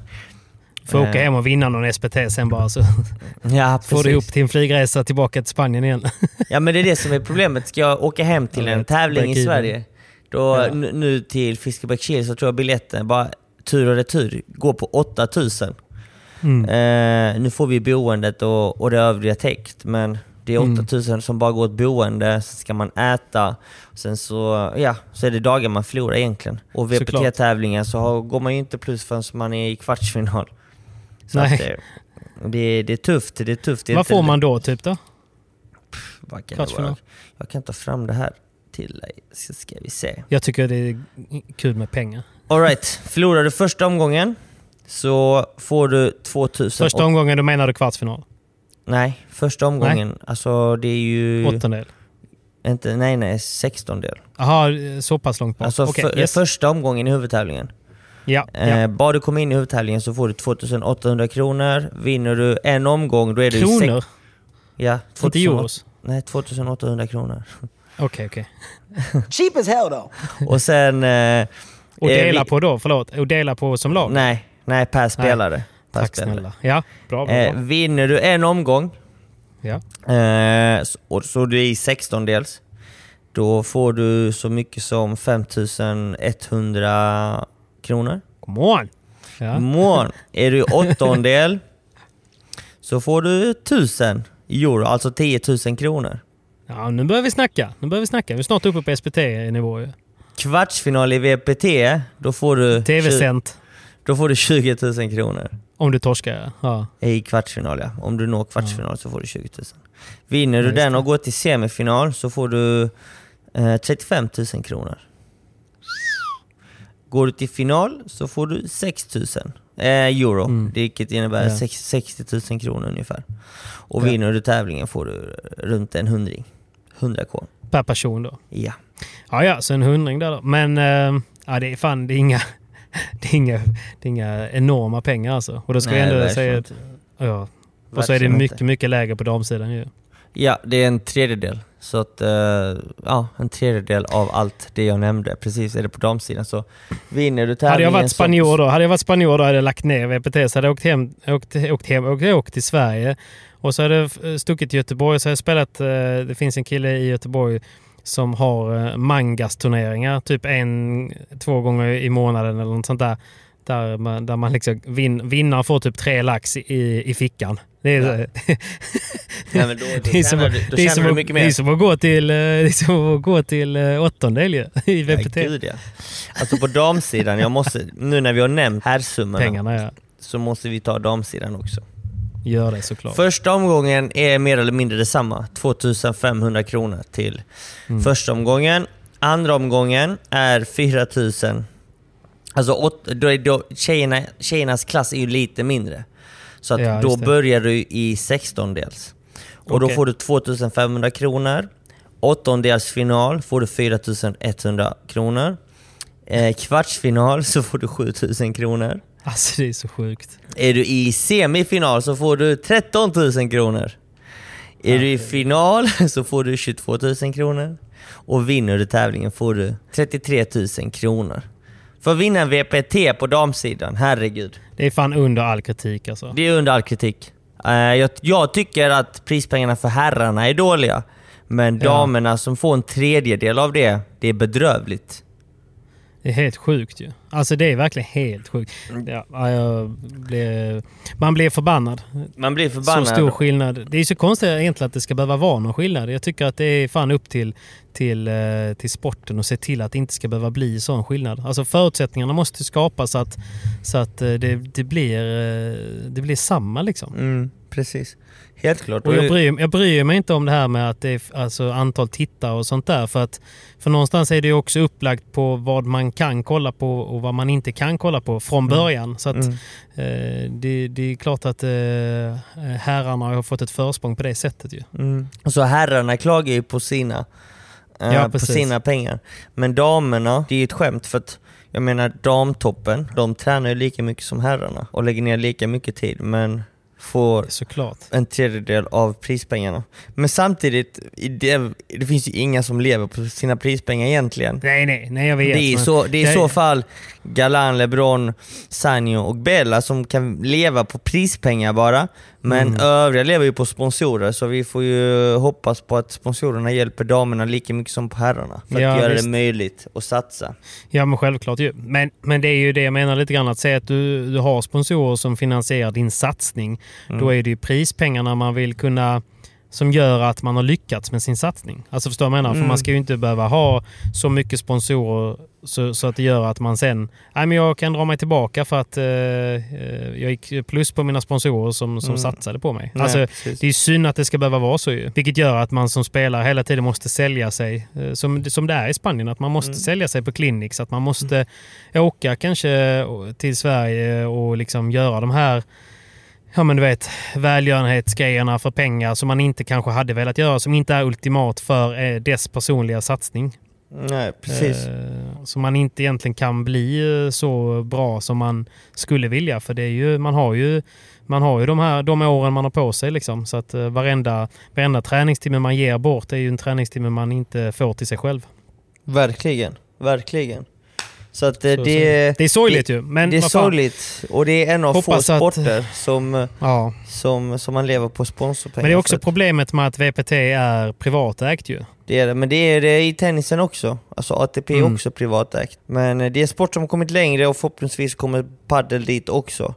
Får åka Eh. hem och vinna någon SPT sen bara så Ja, får du ihop till en flygresa tillbaka till Spanien igen. Ja men det är det som är problemet. Ska jag åka hem till en tävling i. Sverige, då, Ja. nu, till Fiskebäckskil så tror jag biljetten, bara tur och retur, går på 8000. Mm. Eh, nu får vi boendet och, och det övriga täckt, men det är Mm. 8000 som bara går åt boende, sen ska man äta, sen så, ja, så är det dagar man förlorar egentligen. Och Såklart. VPT-tävlingar så har, går man ju inte plus förrän man är i kvartsfinal. Så Nej. att, det, det är tufft, det är tufft. Det är Vad får man då, typ då? vad kan det vara? Jag kan ta fram det här till dig, så ska vi se. Jag tycker det är kul med pengar. Alright, förlorar du första omgången så får du 2000... Första omgången, då menar du kvartsfinal? Nej, första omgången. Alltså det är ju... Åttondel? Inte, nej, nej, 16 del. Jaha, så pass långt bort. Alltså Okej, för, yes. första omgången i huvudtävlingen. Ja, Eh, ja. bara du kommer in i huvudtävlingen så får du 2800 kronor. Vinner du en omgång då är du i Kronor? sex- Ja, Inte 2800 euros? Nej, 2800 kronor. Okej, okej. Cheap as hell though. Och sen... Eh, Och eh, dela vi- på då? Förlåt. Och dela på som lag? Nej, nej per spelare. Per Tack spelare. snälla. Ja, bra. bra, Eh, vinner du en omgång, Ja. eh, så, och så du är i 16 dels då får du så mycket som 5100 kronor. Come on! Ja. Mån. Är du åttondel så får du 1000 euro, alltså 10 000 kronor. ja, nu börjar vi snacka. Nu börjar vi snacka. Vi är snart uppe på SPT-nivå ju. Kvartsfinal i VPT, då får du, TV-sänt. då får du 20 000 kronor. Om du torskar, ja. I kvartsfinal ja. Om du når kvartsfinal så får du 20 000. Vinner Ja, du den och går till semifinal så får du eh, 35 000 kronor. Går du till final så får du 6 000 eh, euro, Mm. vilket innebär Ja. sex- 60 000 kronor ungefär. Och Ja. vinner du tävlingen får du runt en hundring. 100k. Per person då. Ja. Ja, ja, så en hundring där då. Men eh, ja, det är fan, det är inga, det är inga, det är inga enorma pengar alltså. Och då ska Nej, jag ändå säga att, ja. Och så är det mycket, mycket lägre på damsidan ju. Ja, det är en tredjedel. Så att, eh, ja, en tredjedel av allt det jag nämnde. Precis, är det på damsidan så vinner du tävlingen Hade jag varit spanjor då, hade jag varit spanjor då hade jag lagt ner VPT så hade jag åkt hem, åkt, åkt hem, åkt, åkt till Sverige och så hade jag eh, stuckit till Göteborg så hade jag spelat, eh, det finns en kille i Göteborg som har Mangas-turneringar, typ en, två gånger i månaden eller något sånt där. Där man, där man liksom vin, vinnaren får typ tre lax i, i fickan. Det är, Ja, men då, då det är som, du, då det är som, du att- mycket det är mer. som att gå till, eh, det är som att gå till eh, åttondel ju, i Ja, VPT. gud, ja. Alltså på damsidan, jag måste, nu när vi har nämnt herrsummorna Pengarna ja. så måste vi ta damsidan också. Gör det såklart. Första omgången är mer eller mindre detsamma, 2500 kronor till Mm. första omgången. Andra omgången är 4000. Alltså åt, då är då, tjejerna, tjejernas klass är ju lite mindre. Så att Ja, då börjar du i 16-dels. Och då Okej. får du 2500 kronor. Åttondelsfinal får du 4100 kronor. Eh, kvartsfinal så får du 7000 kronor. Alltså det är så sjukt. Är du i semifinal så får du 13 000 kronor. Är du i final så får du 22 000 kronor. Och vinner du tävlingen får du 33 000 kronor. För att vinna en VPT på damsidan, herregud. Det är fan under all kritik alltså. Det är under all kritik. Eh, jag, jag tycker att prispengarna för herrarna är dåliga. Men Ja. damerna som får en tredjedel av det, det är bedrövligt. Det är helt sjukt ju. Alltså det är verkligen helt sjukt. Ja, ja, blir, man blir förbannad. Man blir förbannad. Så stor skillnad. Det är så konstigt egentligen att det ska behöva vara någon skillnad. Jag tycker att det är fan upp till, till, eh, till sporten och se till att det inte ska behöva bli sån skillnad. Alltså förutsättningarna måste skapas så att, så att eh, det, det, blir, eh, det blir samma liksom. Mm, precis. Helt klart. Och jag, bryr, jag bryr mig inte om det här med att det är alltså antal tittare och sånt där. För att för någonstans är det ju också upplagt på vad man kan kolla på och vad man inte kan kolla på från början. Mm. Så att, mm. eh, det, det, är klart att eh, herrarna har fått ett försprång på det sättet ju. Mm. Så herrarna klagar ju på sina, eh, ja, på sina pengar. Men damerna, det är ju ett skämt för att jag menar damtoppen, de tränar ju lika mycket som herrarna och lägger ner lika mycket tid. Men får Såklart. en tredjedel av prispengarna. Men samtidigt, det, det, finns ju inga som lever på sina prispengar egentligen. Nej, nej, nej jag vet. Det är, så, det är i så fall Galan, LeBron, Sanjo och Bella som kan leva på prispengar bara. Men mm. övriga lever ju på sponsorer, så vi får ju hoppas på att sponsorerna hjälper damerna lika mycket som på herrarna. För ja, att göra visst. det möjligt att satsa. Ja men självklart ju. Men, men det är ju det jag menar lite grann, att säga att du, du har sponsorer som finansierar din satsning. Mm. Då är det ju prispengarna man vill kunna som gör att man har lyckats med sin satsning. Alltså förstår du vad jag menar? Mm. För man ska ju inte behöva ha så mycket sponsorer så, så att det gör att man sen, nej men jag kan dra mig tillbaka för att eh, eh jag gick plus på mina sponsorer som, som mm. satsade på mig. Nej, alltså, det är synd att det ska behöva vara så ju. Vilket gör att man som spelare hela tiden måste sälja sig, eh, som, som det är i Spanien, att man måste mm. sälja sig på clinics, att man måste åka kanske till Sverige och liksom göra de här ja men du vet, välgörenhetsgrejerna för pengar som man inte kanske hade velat göra, som inte är ultimat för eh, dess personliga satsning. Nej, precis. Så man inte egentligen kan bli eh, så bra som man skulle vilja. För det är ju, man har ju, man har ju de, här, de åren man har på sig. Liksom. Så att eh, varenda, varenda träningstimme man ger bort är ju en träningstimme man inte får till sig själv. Verkligen, verkligen. Så att det, så, det, det är sorgligt ju. Men det är sorgligt och det är en av få sporter att, som, ja. som, som man lever på sponsorpengar. Men det är också problemet med att VPT är privatägt ju. Det är det, men det är det i tennisen också. Alltså ATP är mm. också privatägt. Men det är en sport som har kommit längre och förhoppningsvis kommer padel dit också.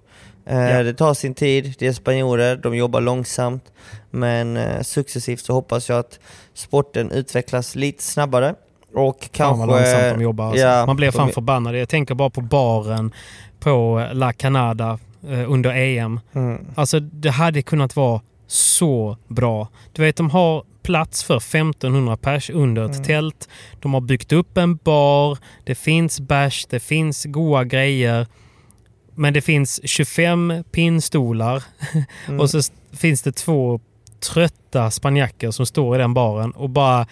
Eh, ja. Det tar sin tid, det är spanjorer, de jobbar långsamt. Men eh, successivt så hoppas jag att sporten utvecklas lite snabbare. Och fan kanske... vad långsamt de jobbar. Alltså. Ja, Man blir fan de... förbannad. Jag tänker bara på baren på La Canada eh, under EM. Mm. Alltså det hade kunnat vara så bra. Du vet, de har plats för 1500 pers under ett mm. tält. De har byggt upp en bar, det finns bärs, det finns goda grejer. Men det finns 25 pinnstolar mm. och så finns det två trötta spanjacker som står i den baren och bara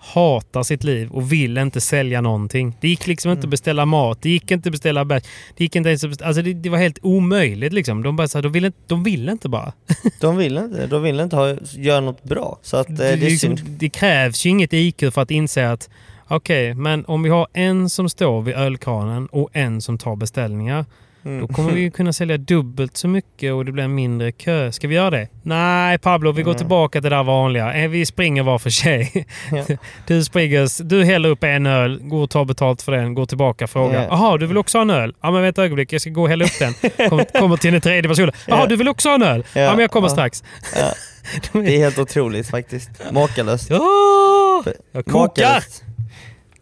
hatar sitt liv och vill inte sälja någonting. Det gick liksom mm. inte att beställa mat, det gick inte att beställa bärs. Det gick inte ens att beställa, alltså det, det, var helt omöjligt liksom. De bara så här, de, ville, de ville inte bara. de vill inte, de vill inte ha, göra något bra. Så att, det, det, det, liksom, det krävs ju inget IQ för att inse att okej, okay, men om vi har en som står vid ölkranen och en som tar beställningar Mm. Då kommer vi kunna sälja dubbelt så mycket och det blir en mindre kö. Ska vi göra det? Nej Pablo, vi går tillbaka till det där vanliga. Eh, vi springer var för sig. Ja. Du springer, du häller upp en öl, går och tar betalt för den, går tillbaka och frågar. Jaha, du vill också ha en öl? Ja men vänta ett ögonblick, jag ska gå och hälla upp den. Kommer, kommer till den tredje personen. Jaha, du vill också ha en öl? Ja, ja men jag kommer strax. Det är helt otroligt faktiskt. Makalöst. Oh, jag kokar! Makalöst.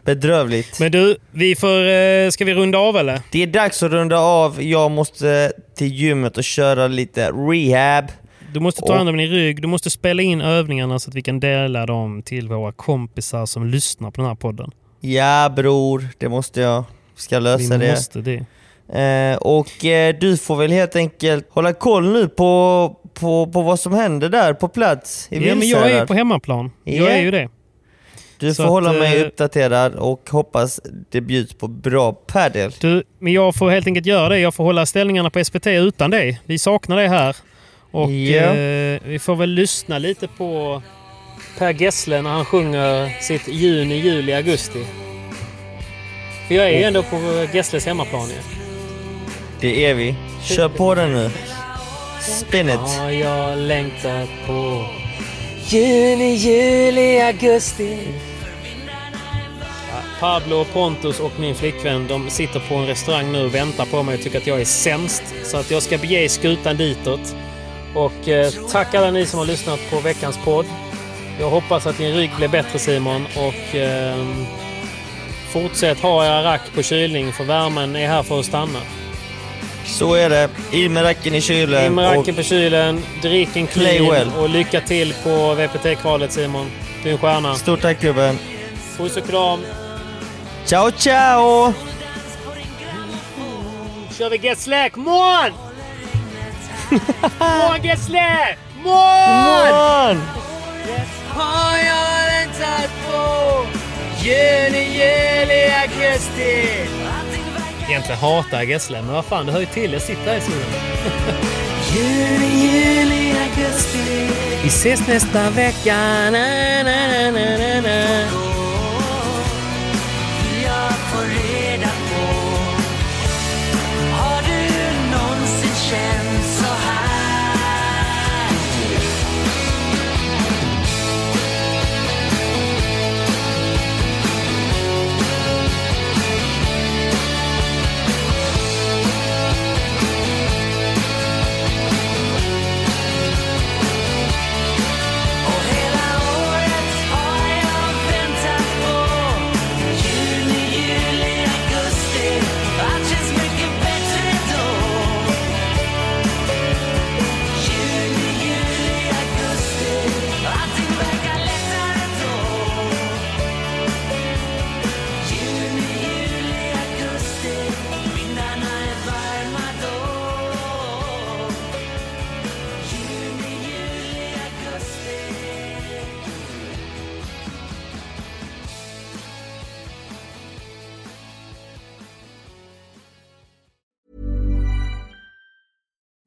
Bedrövligt. Men du, vi får, eh, ska vi runda av eller? Det är dags att runda av. Jag måste till gymmet och köra lite rehab. Du måste ta hand om din rygg. Du måste spela in övningarna så att vi kan dela dem till våra kompisar som lyssnar på den här podden. Ja bror, det måste jag. Vi ska lösa vi det. måste det. Eh, och eh, du får väl helt enkelt hålla koll nu på, på, på vad som händer där på plats i Ja men jag är på hemmaplan. Yeah. Jag är ju det. Du får att, hålla mig eh, uppdaterad och hoppas det bjuds på bra padel. Du, men jag får helt enkelt göra det. Jag får hålla ställningarna på SPT utan dig. Vi saknar dig här. Och ja. eh, vi får väl lyssna lite på Per Gessle när han sjunger sitt juni, juli, augusti. För jag är ju ändå på Gessles hemmaplan ju. Det är vi. Kör på den nu. Spin it. Ja, jag längtar på Juni, juli, augusti Pablo, Pontus och min flickvän de sitter på en restaurang nu och väntar på mig och tycker att jag är sämst. Så att jag ska bege skutan ditåt. Och eh, tack alla ni som har lyssnat på veckans podd. Jag hoppas att din rygg blir bättre Simon och eh, fortsätt ha era rack på kylning för värmen är här för att stanna. Så är det. In med racken i kylen. In med racken på kylen, drick en clean well. och lycka till på VPT-kvalet Simon. Du är en stjärna. Stort tack gubben. Puss och kram. Ciao ciao! kör vi Get Slack. Come on Get Slack! On! Har jag väntat på juni, juli, augusti Egentligen hatar jag Gessle, men vad fan, det hör ju till. Jag sitter här i solen. juni, juli, augusti Vi ses nästa vecka. Na, na, na,